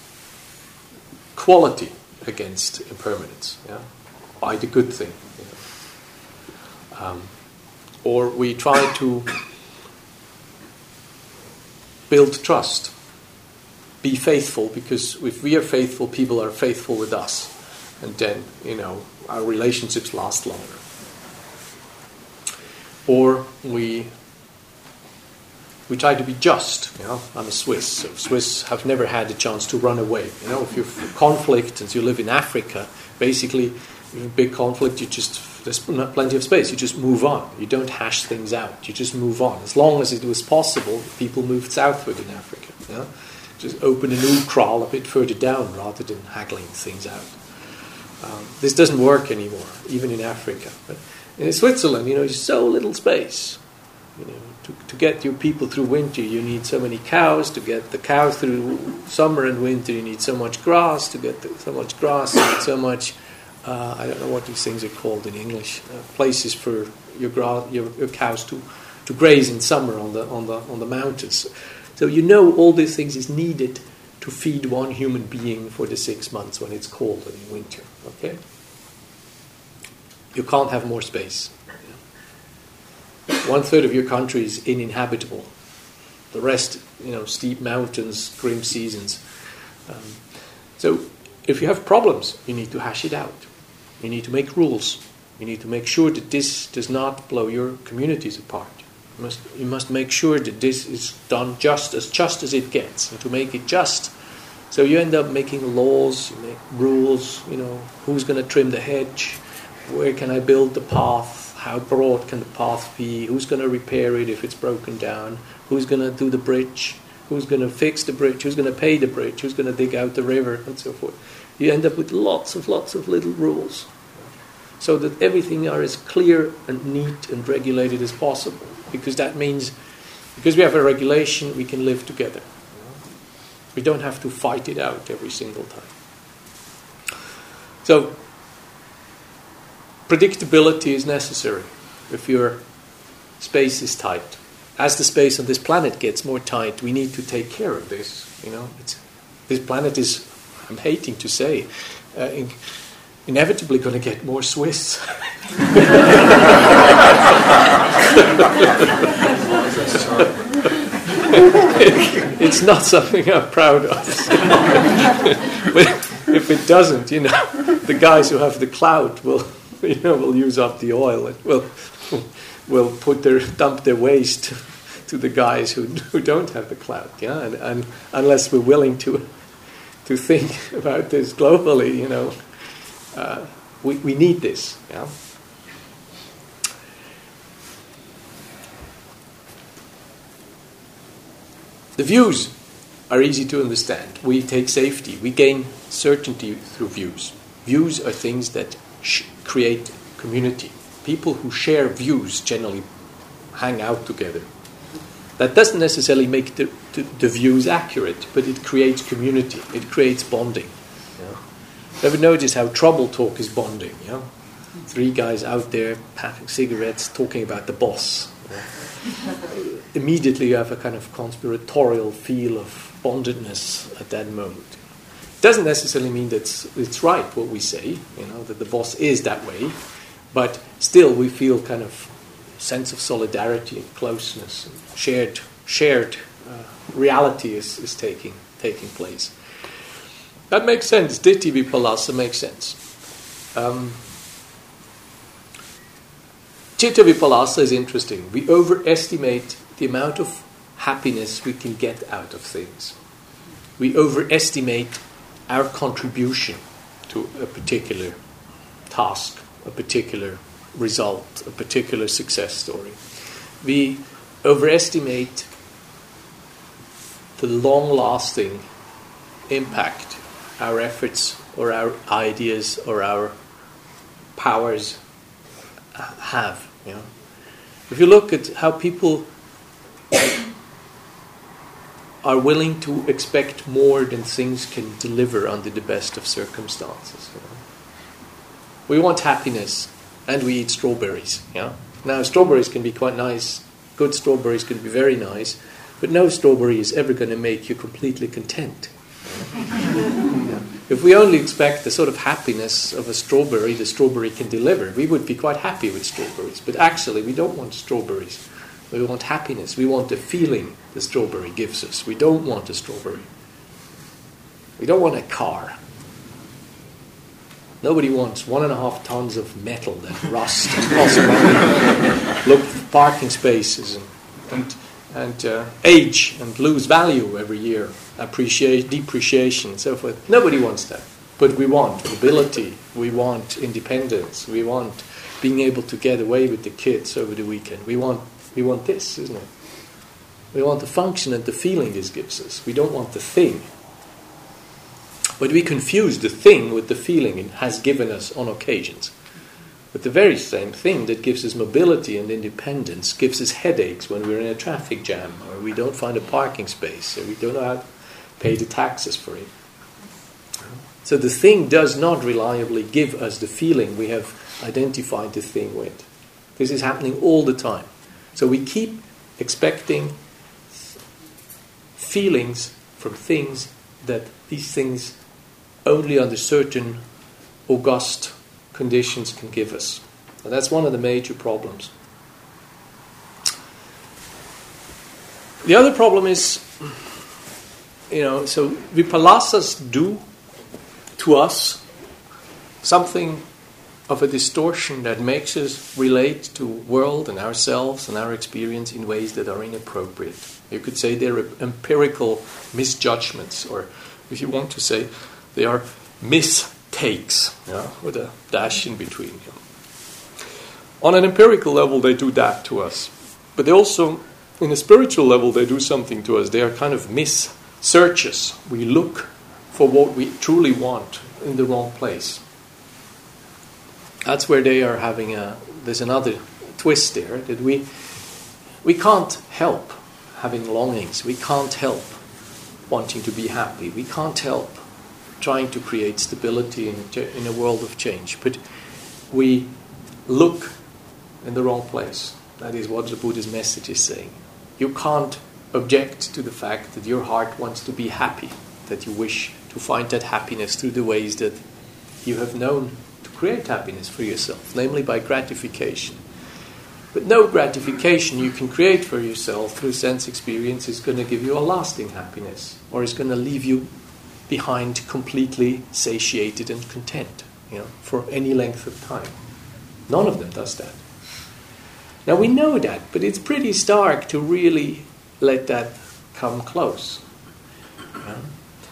quality against impermanence, yeah? by the good thing. You know? um, or we try to build trust, be faithful, because if we are faithful, people are faithful with us, and then you know our relationships last longer. Or we we try to be just. You know, I'm a Swiss, so Swiss have never had a chance to run away. You know, if you conflict and you live in Africa, basically, in a big conflict, you just there's plenty of space. You just move on. You don't hash things out. You just move on. As long as it was possible, people moved southward in Africa. You know? Just open a new kraal a bit further down rather than haggling things out. Um, this doesn't work anymore, even in Africa. But in Switzerland, you know, there's so little space. You know, to, to get your people through winter, you need so many cows. To get the cows through summer and winter, you need so much grass. To get the, so much grass, you need so much. Uh, I don't know what these things are called in English. Uh, places for your, gra- your, your cows to, to graze in summer on the on the on the mountains. So you know all these things is needed to feed one human being for the six months when it's cold and in winter. Okay? You can't have more space. One third of your country is uninhabitable. The rest, you know, steep mountains, grim seasons. Um, so, if you have problems, you need to hash it out. You need to make rules. You need to make sure that this does not blow your communities apart. Must, you must make sure that this is done just as just as it gets, and to make it just. So you end up making laws, you make rules. You know who's going to trim the hedge, where can I build the path, how broad can the path be, who's going to repair it if it's broken down, who's going to do the bridge, who's going to fix the bridge, who's going to pay the bridge, who's going to dig out the river, and so forth. You end up with lots of lots of little rules, so that everything are as clear and neat and regulated as possible because that means because we have a regulation, we can live together. We don't have to fight it out every single time. So, predictability is necessary if your space is tight. As the space on this planet gets more tight, we need to take care of this. You know, this planet is, I'm hating to say, uh, in, inevitably going to get more Swiss. it's not something I'm proud of. if it doesn't, you know, the guys who have the clout will, you know, will use up the oil and will, will put their dump their waste to the guys who, who don't have the clout. Yeah, and, and unless we're willing to to think about this globally, you know, uh, we, we need this. Yeah? The views are easy to understand. We take safety, we gain certainty through views. Views are things that sh- create community. People who share views generally hang out together. That doesn't necessarily make the, the, the views accurate, but it creates community, it creates bonding. Ever notice how trouble talk is bonding? Yeah? Three guys out there packing cigarettes, talking about the boss. Immediately, you have a kind of conspiratorial feel of bondedness at that moment. Doesn't necessarily mean that it's, it's right what we say, you know, that the boss is that way, but still we feel kind of sense of solidarity and closeness, and shared shared uh, reality is, is taking taking place. That makes sense. Ditthi vipallasa makes sense. Um, Chitta vipallasa is interesting. We overestimate the amount of happiness we can get out of things. We overestimate our contribution to a particular task, a particular result, a particular success story. We overestimate the long lasting impact our efforts or our ideas or our powers uh, have. You know? If you look at how people are willing to expect more than things can deliver under the best of circumstances. You know? We want happiness, and we eat strawberries. Yeah. Now strawberries can be quite nice. Good strawberries can be very nice, but no strawberry is ever going to make you completely content. If we only expect the sort of happiness of a strawberry the strawberry can deliver, we would be quite happy with strawberries. But actually, we don't want strawberries. We want happiness. We want the feeling the strawberry gives us. We don't want a strawberry. We don't want a car. Nobody wants one and a half tons of metal that rust and look parking spaces and, and, and uh, age and lose value every year, appreciate, depreciation so forth. Nobody wants that. But we want mobility, we want independence, we want being able to get away with the kids over the weekend. We want we want this, isn't it? We want the function and the feeling this gives us. We don't want the thing. But we confuse the thing with the feeling it has given us on occasions. But the very same thing that gives us mobility and independence gives us headaches when we're in a traffic jam, or we don't find a parking space, or we don't know how to pay the taxes for it. So the thing does not reliably give us the feeling we have identified the thing with. This is happening all the time. So we keep expecting feelings from things that these things only under certain august conditions can give us. And that's one of the major problems. The other problem is, you know, so vipallasas do to us something of a distortion that makes us relate to world and ourselves and our experience in ways that are inappropriate. You could say they're empirical misjudgments, or if you want to say, they are mistakes, yeah, with a dash in between. Yeah. On an empirical level, they do that to us, but they also, in a spiritual level, they do something to us. They are kind of mis searches. We look for what we truly want in the wrong place that's where they are having a there's another twist there that we we can't help having longings we can't help wanting to be happy we can't help trying to create stability in, in a world of change. But we look in the wrong place. That is what the buddha's message is saying. You can't object to the fact that your heart wants to be happy that you wish to find that happiness through the ways that you have known to create happiness for yourself, namely by gratification. But no gratification you can create for yourself through sense experience is going to give you a lasting happiness, or is going to leave you behind completely satiated and content, you know, for any length of time. None of them does that. Now we know that, but it's pretty stark to really let that come close. Yeah?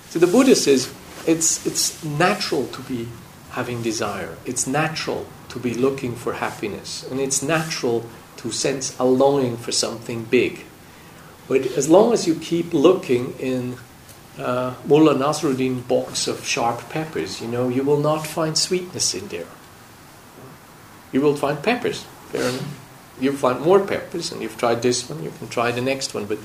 So the Buddha says it's, it's natural to be having desire. It's natural to be looking for happiness, and it's natural to sense a longing for something big. But as long as you keep looking in uh, Mullah Nasruddin box of sharp peppers, you know, you will not find sweetness in there. You will find peppers. You'll find more peppers, and you've tried this one, you can try the next one, but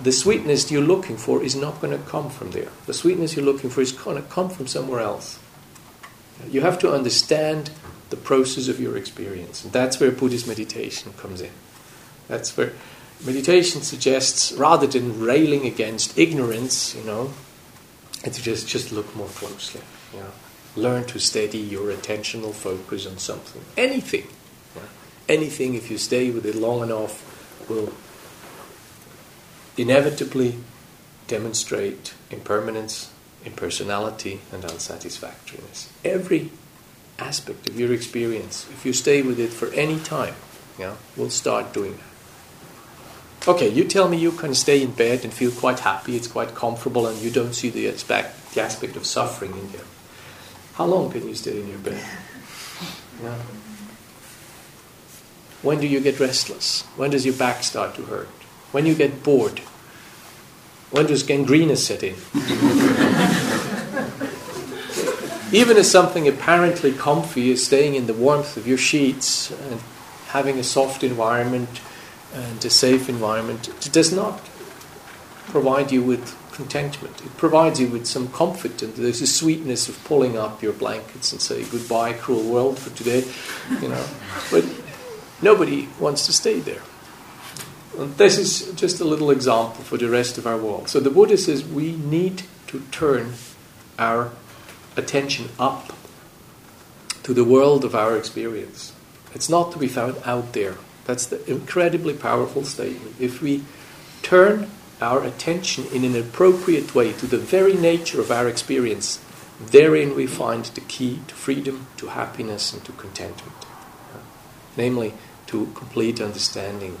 the sweetness you're looking for is not going to come from there. The sweetness you're looking for is going to come from somewhere else. You have to understand the process of your experience. And that's where Buddhist meditation comes in. That's where meditation suggests, rather than railing against ignorance, you know, to just, just look more closely. You know. Learn to steady your attentional focus on something. Anything. Anything, if you stay with it long enough, will inevitably demonstrate impermanence impersonality and unsatisfactoriness. Every aspect of your experience, if you stay with it for any time, yeah, will start doing that. Okay, you tell me you can stay in bed and feel quite happy, it's quite comfortable, and you don't see the aspect, the aspect of suffering in there. How long can you stay in your bed? Yeah. When do you get restless? When does your back start to hurt? When you get bored? When does gangrene set in? even as something apparently comfy is staying in the warmth of your sheets and having a soft environment and a safe environment, does not provide you with contentment. It provides you with some comfort, and there's a sweetness of pulling up your blankets and say goodbye, cruel world, for today, you know. But nobody wants to stay there. And this is just a little example for the rest of our world. So the Buddha says we need to turn our attention up to the world of our experience. It's not to be found out there. That's the incredibly powerful statement. If we turn our attention in an appropriate way to the very nature of our experience, therein we find the key to freedom, to happiness, and to contentment. Namely, to complete understanding.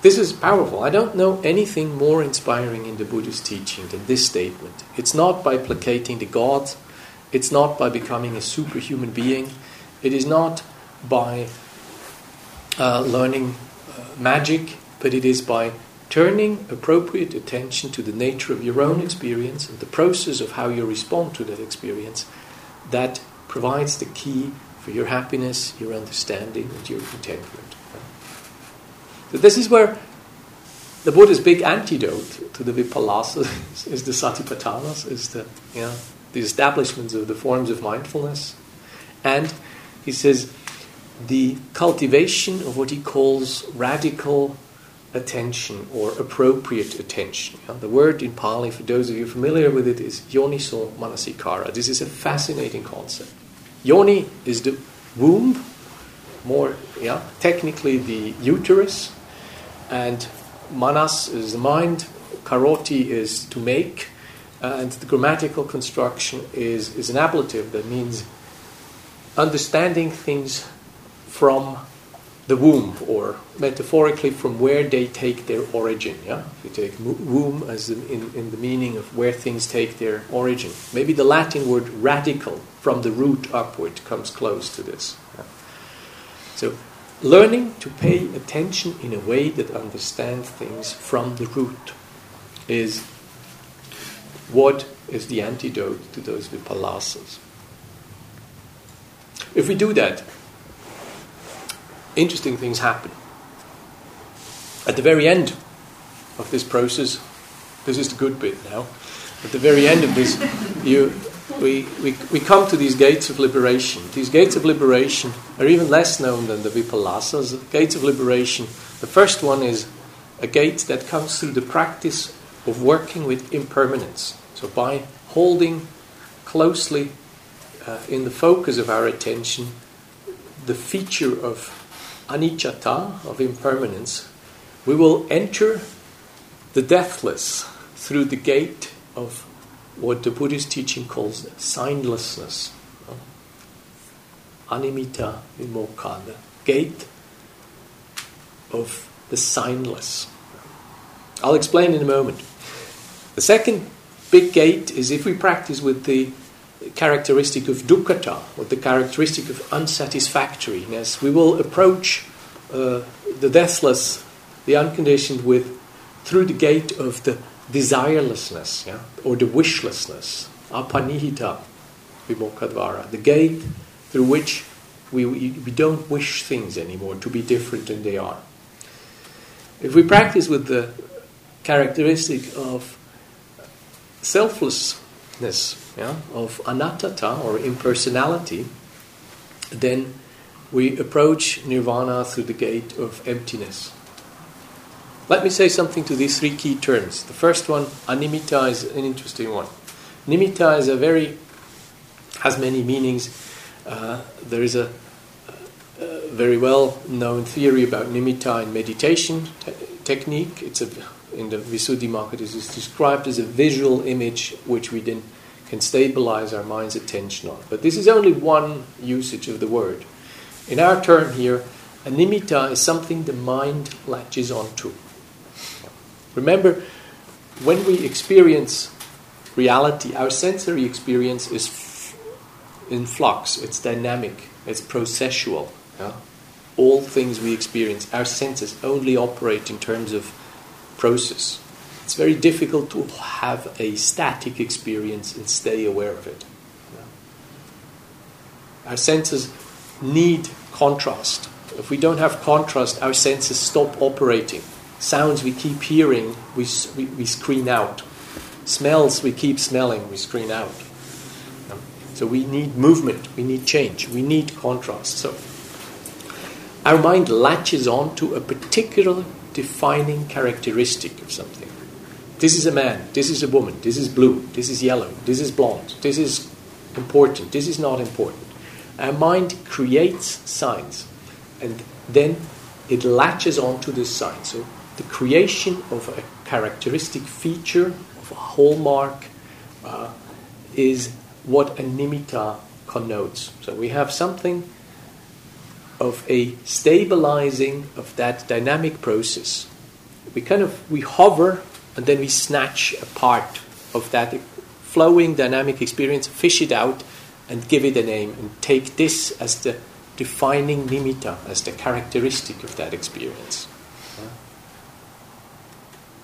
This is powerful. I don't know anything more inspiring in the Buddhist teaching than this statement. It's not by placating the gods, it's not by becoming a superhuman being, it is not by uh, learning uh, magic, but it is by turning appropriate attention to the nature of your own experience and the process of how you respond to that experience that provides the key for your happiness, your understanding, and your contentment. So this is where the Buddha's big antidote to the vipallasas is the satipatthanas, is the you know, the establishments of the forms of mindfulness, and he says the cultivation of what he calls radical attention or appropriate attention. the word in Pali, for those of you familiar with it, is yoniso manasikara. This is a fascinating concept. Yoni is the womb, more yeah, technically the uterus, and manas is the mind, karoti is to make, and the grammatical construction is, is an ablative that means understanding things from the womb, or metaphorically from where they take their origin. Yeah, if you take womb as in, in, in, the meaning of where things take their origin, maybe the Latin word radical, from the root upward, comes close to this. So, learning to pay attention in a way that understands things from the root is what is the antidote to those vipallasas. If we do that, interesting things happen. At the very end of this process, this is the good bit now. At the very end of this, you, we, we, we come to these gates of liberation. These gates of liberation are even less known than the Vipallasas. Gates of liberation, the first one is a gate that comes through the practice of working with impermanence. So, by holding closely uh, in the focus of our attention the feature of anicca, of impermanence, we will enter the deathless through the gate of what the Buddhist teaching calls signlessness. Animitta vimokkha, the gate of the signless. I'll explain in a moment. The second big gate is if we practice with the characteristic of dukkhata, or the characteristic of unsatisfactoriness, we will approach uh, the deathless, the unconditioned, with through the gate of the desirelessness, yeah, or the wishlessness, appanihita vimokkhadvara, the gate through which we, we don't wish things anymore to be different than they are. If we practice with the characteristic of selfless yeah, of anattata or impersonality, then we approach nirvana through the gate of emptiness. Let me say something to these three key terms. The first one, animitta, is an interesting one. Nimitta is a very has many meanings. Uh, there is a, a, very well known theory about nimitta in meditation te- technique. It's a in the Visuddhimagga, is described as a visual image which we then can stabilize our mind's attention on. But this is only one usage of the word. In our term here, a nimitta is something the mind latches onto. Remember, when we experience reality, our sensory experience is f- in flux, it's dynamic, it's processual. Yeah? All things we experience, our senses only operate in terms of process. It's very difficult to have a static experience and stay aware of it. Our senses need contrast. If we don't have contrast, our senses stop operating. Sounds we keep hearing, we, we, we screen out. Smells we keep smelling, we screen out. So we need movement, we need change, we need contrast. So our mind latches on to a particular defining characteristic of something. This is a man, this is a woman, this is blue, this is yellow, this is blonde, this is important, this is not important. Our mind creates signs and then it latches onto this sign. So the creation of a characteristic feature, of a hallmark, uh, is what a nimitta connotes. So we have something of a stabilizing of that dynamic process. We kind of we hover and then we snatch a part of that flowing dynamic experience, fish it out, and give it a name, and take this as the defining nimitta, as the characteristic of that experience.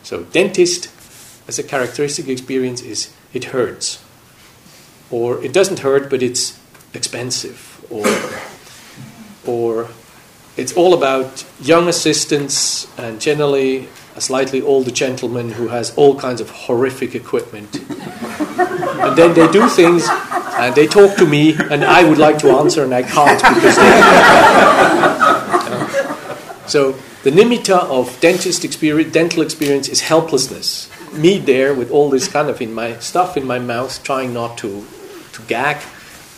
So, dentist as a characteristic experience is it hurts, or it doesn't hurt, but it's expensive, or or it's all about young assistants and generally a slightly older gentleman who has all kinds of horrific equipment. and then they do things and they talk to me and I would like to answer and I can't because they. so the nimitta of dentist experience, dental experience is helplessness. Me there with all this kind of in my stuff in my mouth, trying not to, to gag,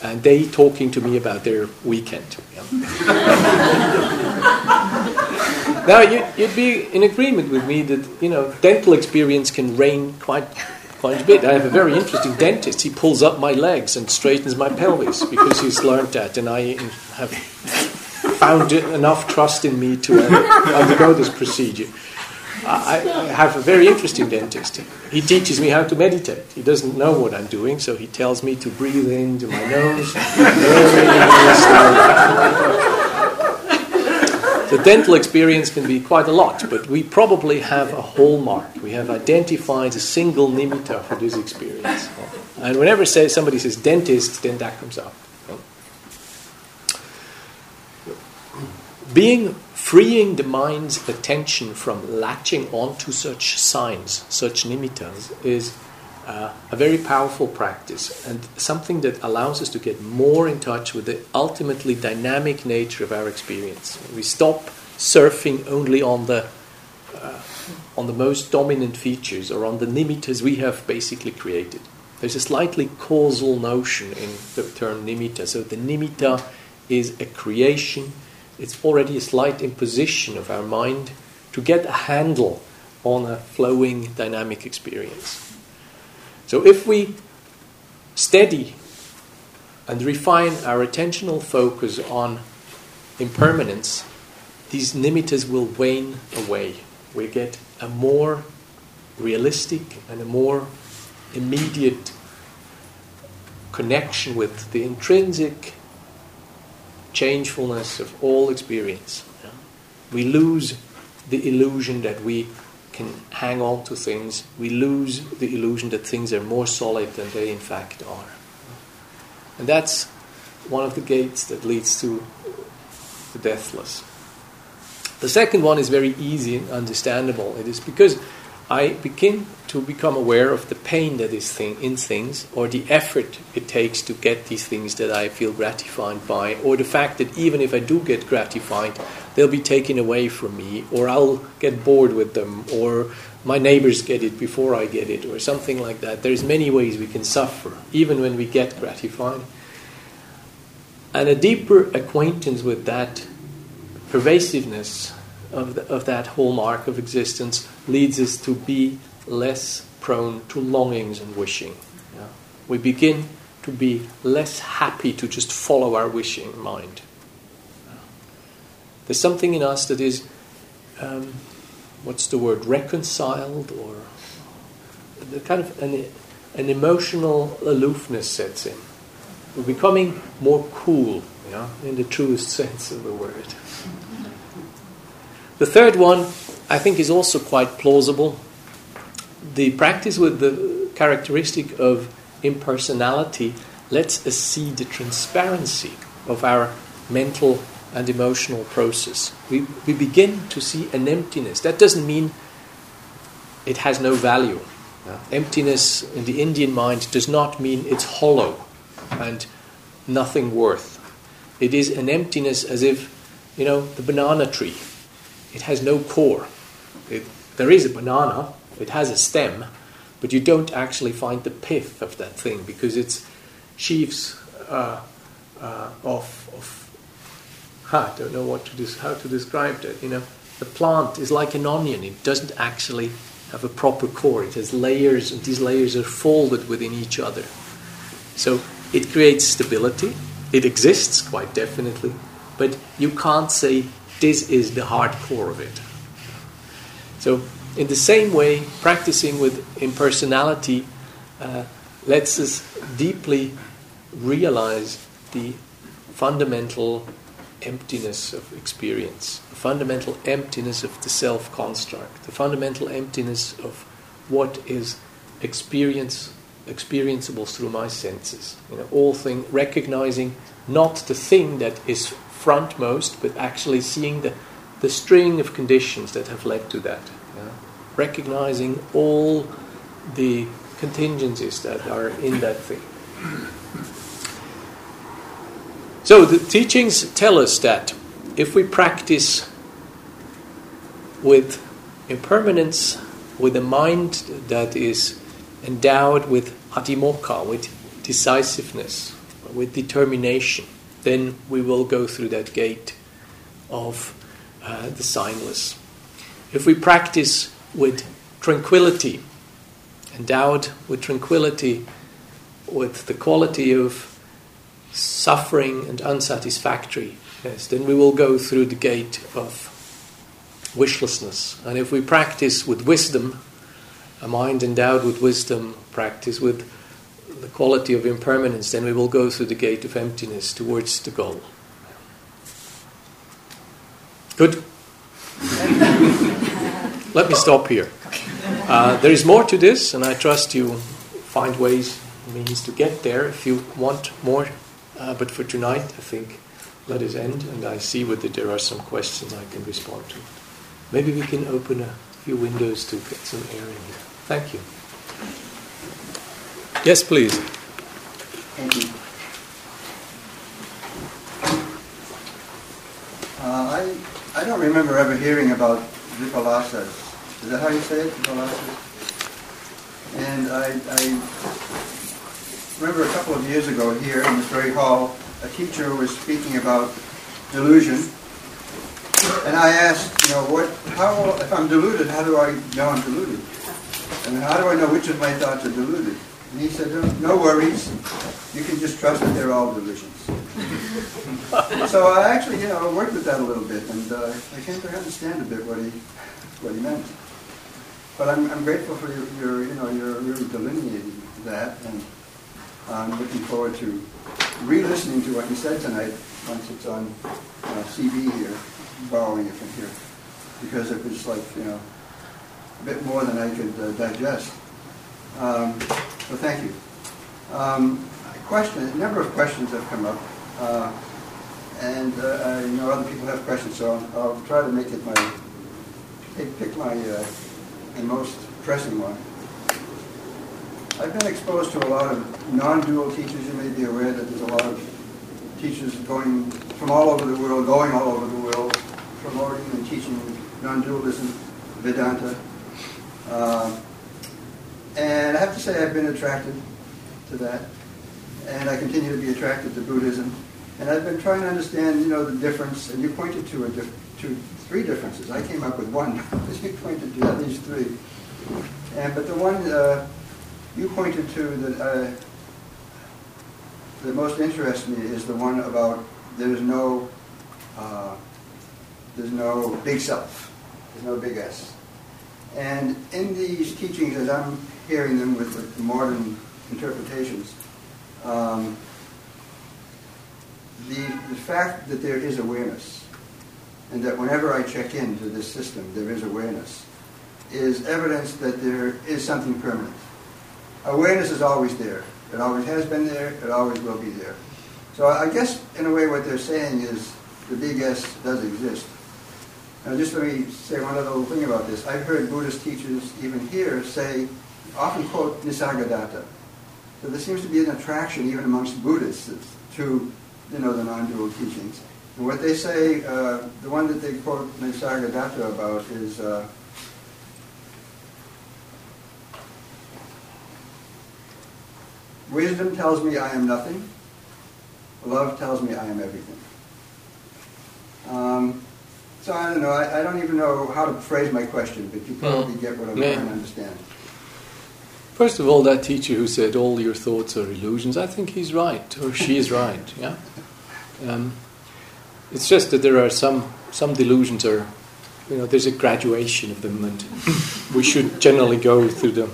and they talking to me about their weekend. now you, would be in agreement with me that you know dental experience can reign quite quite a bit. I have a very interesting dentist. He pulls up my legs and straightens my pelvis because he's learned that, and I have found enough trust in me to uh, undergo this procedure. I, I have a very interesting dentist. He teaches me how to meditate. He doesn't know what I'm doing, so he tells me to breathe into my nose. the dental experience can be quite a lot, but we probably have a hallmark. We have identified a single nimitta for this experience. And whenever say, somebody says dentist, then that comes up. Being freeing the mind's attention from latching onto such signs, such nimittas, is uh, a very powerful practice and something that allows us to get more in touch with the ultimately dynamic nature of our experience. We stop surfing only on the uh, on the most dominant features or on the nimittas we have basically created. There's a slightly causal notion in the term nimitta. So the nimitta is a creation it's already a slight imposition of our mind to get a handle on a flowing dynamic experience. So if we steady and refine our attentional focus on impermanence, these nimittas will wane away. We get a more realistic and a more immediate connection with the intrinsic changefulness of all experience. We lose the illusion that we can hang on to things. We lose the illusion that things are more solid than they in fact are. And that's one of the gates that leads to the deathless. The second one is very easy and understandable. It is because I begin to become aware of the pain that is thing, in things, or the effort it takes to get these things that I feel gratified by, or the fact that even if I do get gratified, they'll be taken away from me, or I'll get bored with them, or my neighbors get it before I get it, or something like that. There's many ways we can suffer, even when we get gratified. And a deeper acquaintance with that pervasiveness of, the, of that hallmark of existence leads us to be less prone to longings and wishing. Yeah? We begin to be less happy to just follow our wishing mind. There's something in us that is, um, what's the word, reconciled or the kind of an, an emotional aloofness sets in. We're becoming more cool, yeah, in the truest sense of the word. The third one, I think, is also quite plausible. The practice with the characteristic of impersonality lets us see the transparency of our mental and emotional process. We, we begin to see an emptiness. That doesn't mean it has no value. Uh, emptiness in the Indian mind does not mean it's hollow and nothing worth. It is an emptiness as if, you know, the banana tree. It has no core. It, there is a banana, it has a stem, but you don't actually find the pith of that thing because it's sheaves uh, uh, of, of I don't know what to des- how to describe that. You know, the plant is like an onion. It doesn't actually have a proper core. It has layers, and these layers are folded within each other. So it creates stability. It exists quite definitely, but you can't say this is the hard core of it. So, in the same way, practicing with impersonality uh, lets us deeply realize the fundamental emptiness of experience, the fundamental emptiness of the self construct, the fundamental emptiness of what is experience experienceable through my senses. You know, all thing recognizing not the thing that is frontmost, but actually seeing the, the string of conditions that have led to that. Yeah? Recognizing all the contingencies that are in that thing. So the teachings tell us that if we practice with impermanence, with a mind that is endowed with adhimokkha, with decisiveness, with determination, then we will go through that gate of uh, the signless. If we practice with tranquility, endowed with tranquility, with the quality of suffering and unsatisfactoriness, then we will go through the gate of wishlessness. And if we practice with wisdom, a mind endowed with wisdom, practice with the quality of impermanence, then we will go through the gate of emptiness towards the goal. Good? Let me stop here. Uh, there is more to this, and I trust you find ways, means to get there if you want more uh, but for tonight, I think let us end, and I see whether there are some questions I can respond to. Maybe we can open a few windows to get some air in here. Thank you. Yes, please. Thank you. Uh, I, I don't remember ever hearing about Vipallasas. Is that how you say it? And I, I remember a couple of years ago here in this very hall, a teacher was speaking about delusion. And I asked, you know, what, how, if I'm deluded, how do I know I'm deluded? And how do I know which of my thoughts are deluded? And he said, no worries. You can just trust that they're all delusions. so I actually, you know, worked with that a little bit, and uh, I came to understand a bit what he, what he meant. But I'm, I'm grateful for your, your, you know, your really delineating that, and I'm looking forward to re-listening to what you said tonight once it's on uh, here, borrowing it from here, because it was like, you know, a bit more than I could uh, digest. Um, so thank you. Um, question, a number of questions have come up, uh, and uh, I know other people have questions, so I'll, I'll try to make it my, pick my, uh, the most pressing one. I've been exposed to a lot of non-dual teachers. You may be aware that there's a lot of teachers going from all over the world, going all over the world, promoting and teaching non-dualism, Vedanta. Uh, and I have to say I've been attracted to that. And I continue to be attracted to Buddhism. And I've been trying to understand, you know, the difference. And you pointed to a diff- to three differences. I came up with one. you pointed to at least three. And but the one uh, you pointed to that uh, that most interests me is the one about there's no uh, there's no big self, there's no big S. And in these teachings, as I'm hearing them with, with modern interpretations, um, the, the fact that there is awareness, and that whenever I check into this system, there is awareness, is evidence that there is something permanent awareness is always there. It always has been there. It always will be there. So I guess, in a way, what they're saying is the big S does exist. Now, just let me say one other little thing about this. I've heard Buddhist teachers, even here, say, often quote Nisargadatta. So there seems to be an attraction, even amongst Buddhists, to you know the non-dual teachings. And what they say, uh, the one that they quote Nisargadatta about is. Uh, Wisdom tells me I am nothing. Love tells me I am everything. Um, so I don't know. I, I, don't even know how to phrase my question, but you hmm. probably mm. get what I'm yeah. trying to understand. First of all, that teacher who said all your thoughts are illusions, I think he's right, or she is right. Yeah. Um, it's just that there are some some delusions are, you know, there's a graduation of them, and we should generally go through the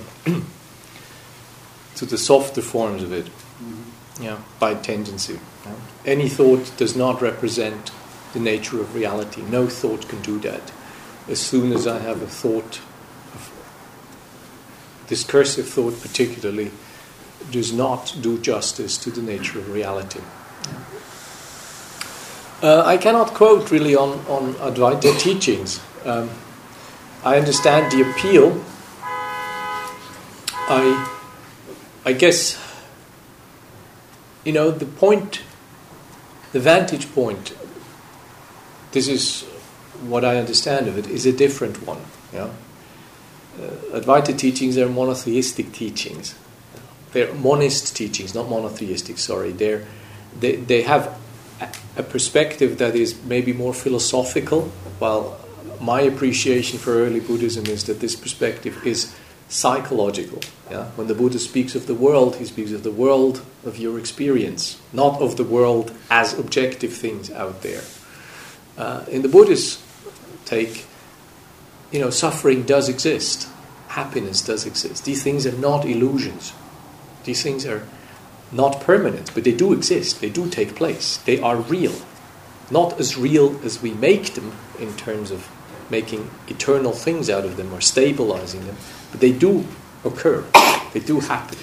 to the softer forms of it. Mm-hmm. Yeah, by tendency. Yeah. Any thought does not represent the nature of reality. No thought can do that. As soon as I have a thought, discursive thought particularly, does not do justice to the nature of reality. Uh, I cannot quote really on, on Advaita teachings. Um, I understand the appeal. I, I guess, you know, the point, the vantage point this is what I understand of it is a different one. Yeah? Uh, Advaita teachings are monotheistic teachings. They're monist teachings, not monotheistic. Sorry, they're they they have a perspective that is maybe more philosophical, while my appreciation for early Buddhism is that this perspective is psychological. Yeah? When the Buddha speaks of the world, he speaks of the world of your experience, not of the world as objective things out there. Uh, in the Buddhist take, you know, suffering does exist, happiness does exist. These things are not illusions. These things are not permanent, but they do exist. They do take place. They are real, not as real as we make them in terms of making eternal things out of them or stabilizing them, but they do occur. They do happen.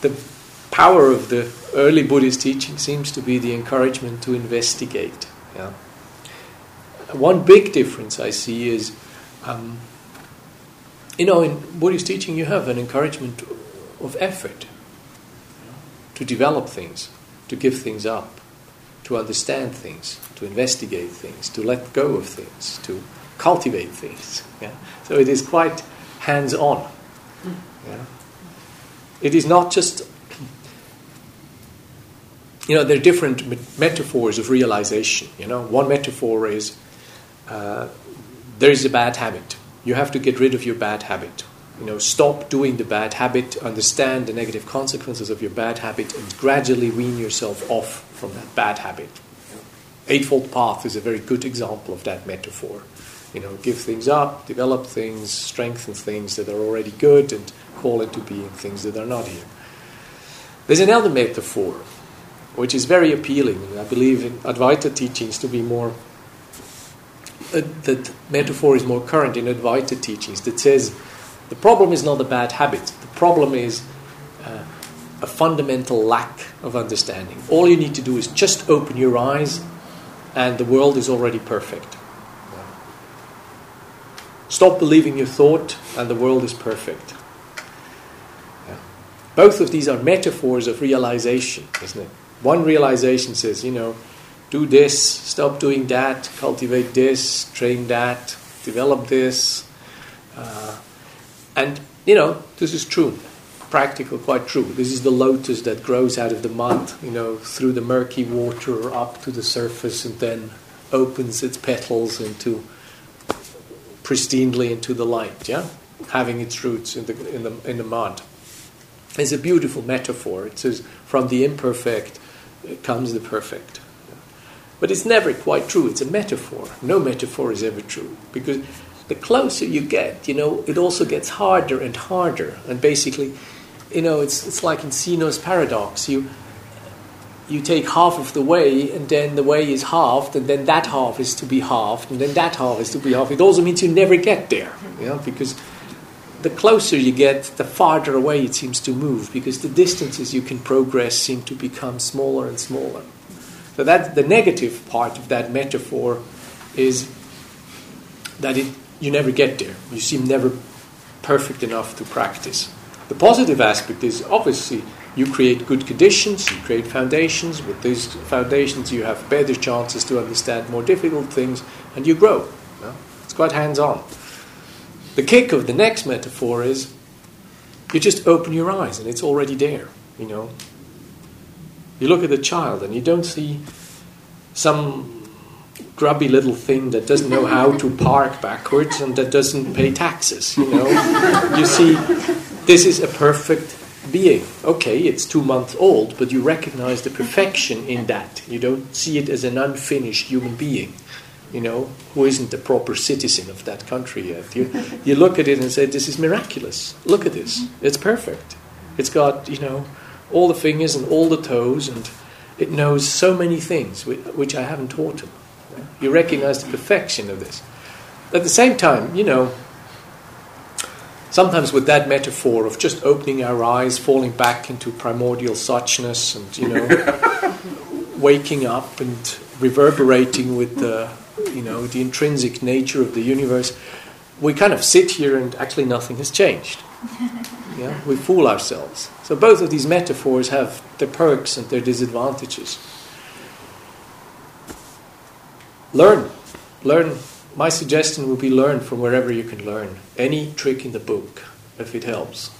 The power of the early Buddhist teaching seems to be the encouragement to investigate yeah. One big difference I see is, um, you know, in Buddhist teaching, you have an encouragement of effort to develop things, to give things up, to understand things, to investigate things, to let go of things, to cultivate things. Yeah? So it is quite hands on. Yeah? It is not just you know, there are different metaphors of realization. You know, one metaphor is uh, there is a bad habit. You have to get rid of your bad habit. You know, stop doing the bad habit, understand the negative consequences of your bad habit, and gradually wean yourself off from that bad habit. Eightfold Path is a very good example of that metaphor. You know, give things up, develop things, strengthen things that are already good, and call into being things that are not here. There's another metaphor which is very appealing. I believe in Advaita teachings to be more, uh, that metaphor is more current in Advaita teachings that says the problem is not a bad habit, the problem is uh, a fundamental lack of understanding. All you need to do is just open your eyes, and the world is already perfect. Stop believing your thought, and the world is perfect. Both of these are metaphors of realization, isn't it? one realization says, you know, do this, stop doing that, cultivate this, train that, develop this. Uh, and, you know, this is true, practical, quite true. This is the lotus that grows out of the mud, you know, through the murky water up to the surface and then opens its petals into pristinely into the light, yeah? Having its roots in the, in the, in the mud. It's a beautiful metaphor. It says, from the imperfect uh, comes the perfect. But it's never quite true. It's a metaphor. No metaphor is ever true because the closer you get, you know, it also gets harder and harder. And basically, you know, it's it's like in Zeno's paradox. You you take half of the way, and then the way is halved, and then that half is to be halved, and then that half is to be halved. It also means you never get there, you know, because the closer you get, the farther away it seems to move because the distances you can progress seem to become smaller and smaller. So that the negative part of that metaphor is that it, you never get there. You seem never perfect enough to practice. The positive aspect is obviously you create good conditions, you create foundations. With these foundations, you have better chances to understand more difficult things, and you grow. It's quite hands on. The kick of the next metaphor is you just open your eyes and it's already there, you know. You look at the child and you don't see some grubby little thing that doesn't know how to park backwards and that doesn't pay taxes, you know. you see, this is a perfect being. Okay, it's two months old, but you recognize the perfection in that. You don't see it as an unfinished human being you know, who isn't a proper citizen of that country yet. You, you look at it and say, this is miraculous. Look at this. It's perfect. It's got, you know, all the fingers and all the toes, and it knows so many things which I haven't taught him. You recognize the perfection of this. At the same time, you know, sometimes with that metaphor of just opening our eyes, falling back into primordial suchness, and, you know, waking up and reverberating with the you know, the intrinsic nature of the universe, we kind of sit here and actually nothing has changed. Yeah, we fool ourselves. So both of these metaphors have their perks and their disadvantages. Learn, learn. My suggestion would be learn from wherever you can learn. Any trick in the book, if it helps,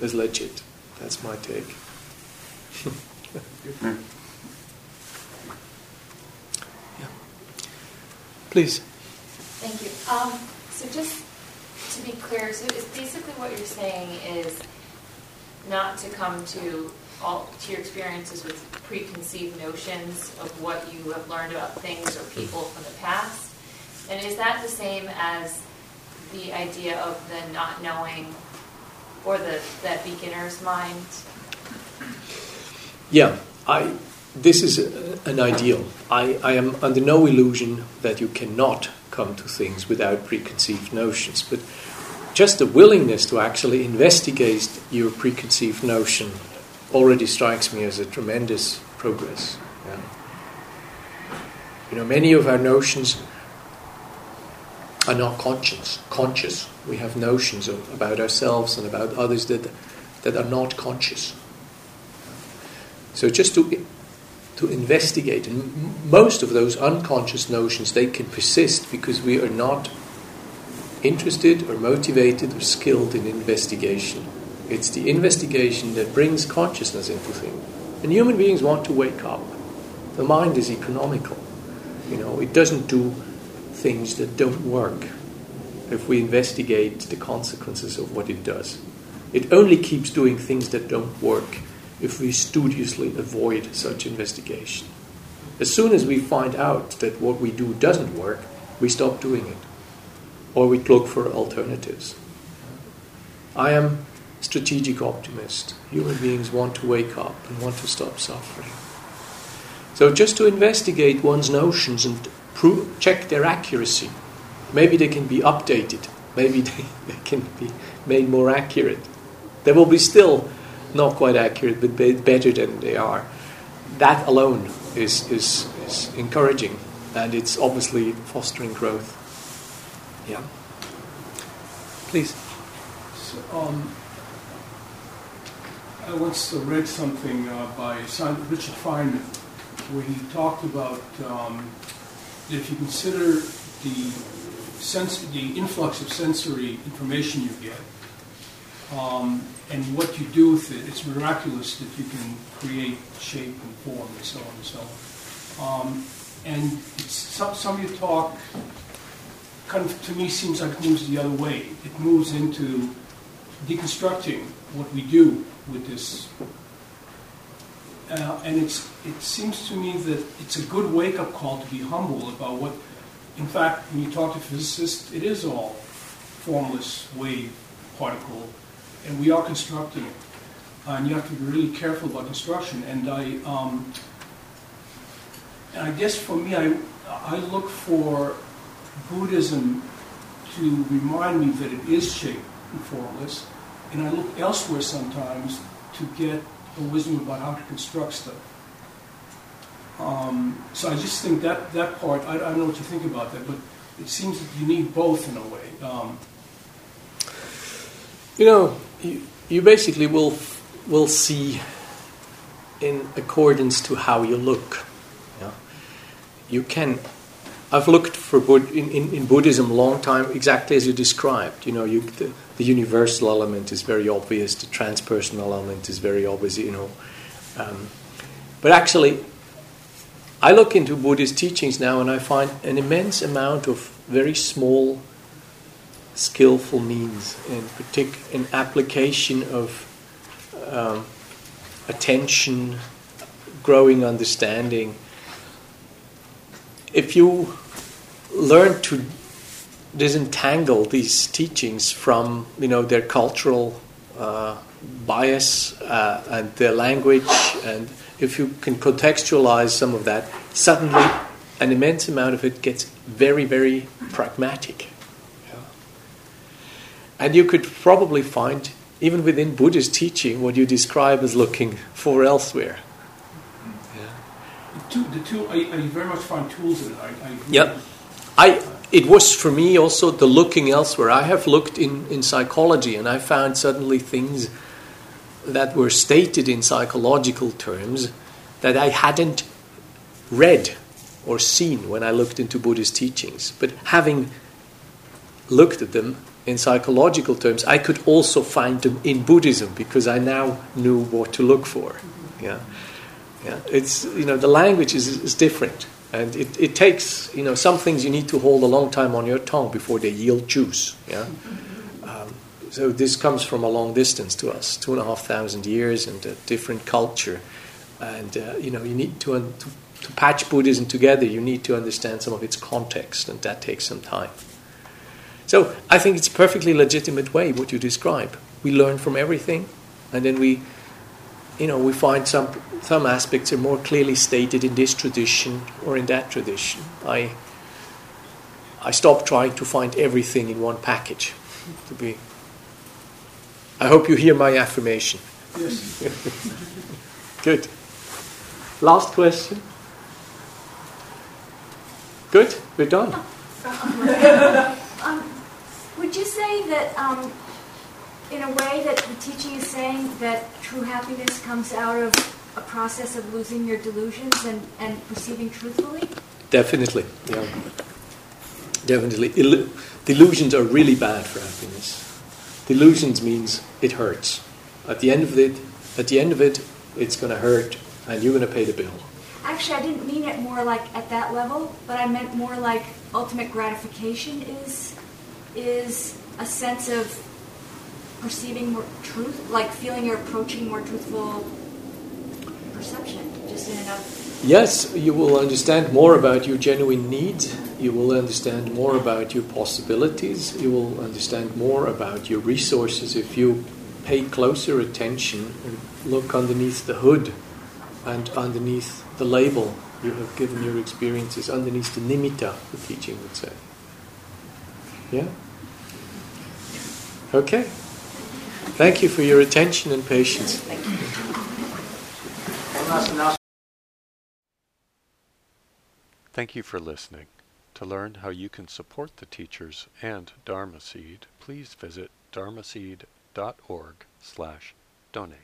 is legit. That's my take. Please. Thank you. Um, so just to be clear, so it's basically what you're saying is not to come to all to your experiences with preconceived notions of what you have learned about things or people from the past. And is that the same as the idea of the not knowing or the that beginner's mind? Yeah, I this is an ideal. I, I am under no illusion that you cannot come to things without preconceived notions, but just the willingness to actually investigate your preconceived notion already strikes me as a tremendous progress. Yeah. You know, many of our notions are not conscious. Conscious. We have notions of, about ourselves and about others that that are not conscious. So just to to investigate. And most of those unconscious notions, they can persist because we are not interested or motivated or skilled in investigation. It's the investigation that brings consciousness into things. And human beings want to wake up. The mind is economical. You know, it doesn't do things that don't work if we investigate the consequences of what it does. It only keeps doing things that don't work if we studiously avoid such investigation. As soon as we find out that what we do doesn't work, we stop doing it. Or we look for alternatives. I am strategic optimist. Human beings want to wake up and want to stop suffering. So just to investigate one's notions and prove, check their accuracy. Maybe they can be updated. Maybe they, they can be made more accurate. They will be still not quite accurate, but better than they are. That alone is, is, is encouraging, and it's obviously fostering growth. Yeah. Please. So, um, I once read something uh, by Richard Feynman where he talked about um, if you consider the the influx of sensory information you get, um, and what you do with it, it's miraculous that you can create shape and form and so on and so on. Um, and some, some of your talk kind of, to me, seems like it moves the other way. It moves into deconstructing what we do with this. Uh, and it's, it seems to me that it's a good wake-up call to be humble about what, in fact, when you talk to physicists, it is all formless wave particle and we are constructing it. Uh, and you have to be really careful about construction. And I, um, and I guess for me, I, I look for Buddhism to remind me that it is shape and formless, and I look elsewhere sometimes to get a wisdom about how to construct stuff. Um, so I just think that that part, I, I, don't know what you think about that, but it seems that you need both in a way. Um, you know, you, you basically will will see in accordance to how you look. Yeah? You can. I've looked for Bud, in, in, in, Buddhism a long time, exactly as you described. You know, you, the, the, universal element is very obvious. The transpersonal element is very obvious. You know, um, but actually, I look into Buddhist teachings now, and I find an immense amount of very small, skillful means, in partic- in application of um, attention, growing understanding. If you learn to disentangle these teachings from you know their cultural uh, bias uh, and their language, and if you can contextualize some of that, suddenly an immense amount of it gets very, very pragmatic. Yeah. And you could probably find even within Buddhist teaching, what you describe as looking for elsewhere. Yeah. The, tool, I, I, very much find tools in it. I, I yep. I, it was for me also the looking elsewhere. I have looked in, in psychology and I found suddenly things that were stated in psychological terms that I hadn't read or seen when I looked into Buddhist teachings. But having looked at them, in psychological terms, I could also find them in Buddhism because I now knew what to look for. Yeah, yeah. It's you know the language is, is different, and it, it takes you know some things you need to hold a long time on your tongue before they yield juice. Yeah. Um, so this comes from a long distance to us, two and a half thousand years, and a different culture, and uh, you know you need to, to to patch Buddhism together. You need to understand some of its context, and that takes some time. So I think it's a perfectly legitimate way what you describe. We learn from everything, and then we, you know, we find some some aspects are more clearly stated in this tradition or in that tradition. I I stop trying to find everything in one package. To be, I hope you hear my affirmation. Yes. Good. Last question. Good. We're done. um, would you say that, um, in a way, that the teaching is saying that true happiness comes out of a process of losing your delusions and, and perceiving truthfully? Definitely, yeah. Definitely. Ill- delusions are really bad for happiness. Delusions means it hurts. At the end of it, at the end of it, it's going to hurt, and you're going to pay the bill. Actually, I didn't mean it more like at that level, but I meant more like ultimate gratification is is a sense of perceiving more truth, like feeling you're approaching more truthful perception, just in enough. Yes, you will understand more about your genuine needs. You will understand more about your possibilities. You will understand more about your resources if you pay closer attention and look underneath the hood and underneath the label you have given your experiences, underneath the nimitta, the teaching would say. Yeah? Okay. Thank you for your attention and patience. Thank you for listening. To learn how you can support the teachers and Dharma Seed, please visit dharma dharmaseed.org slash donate.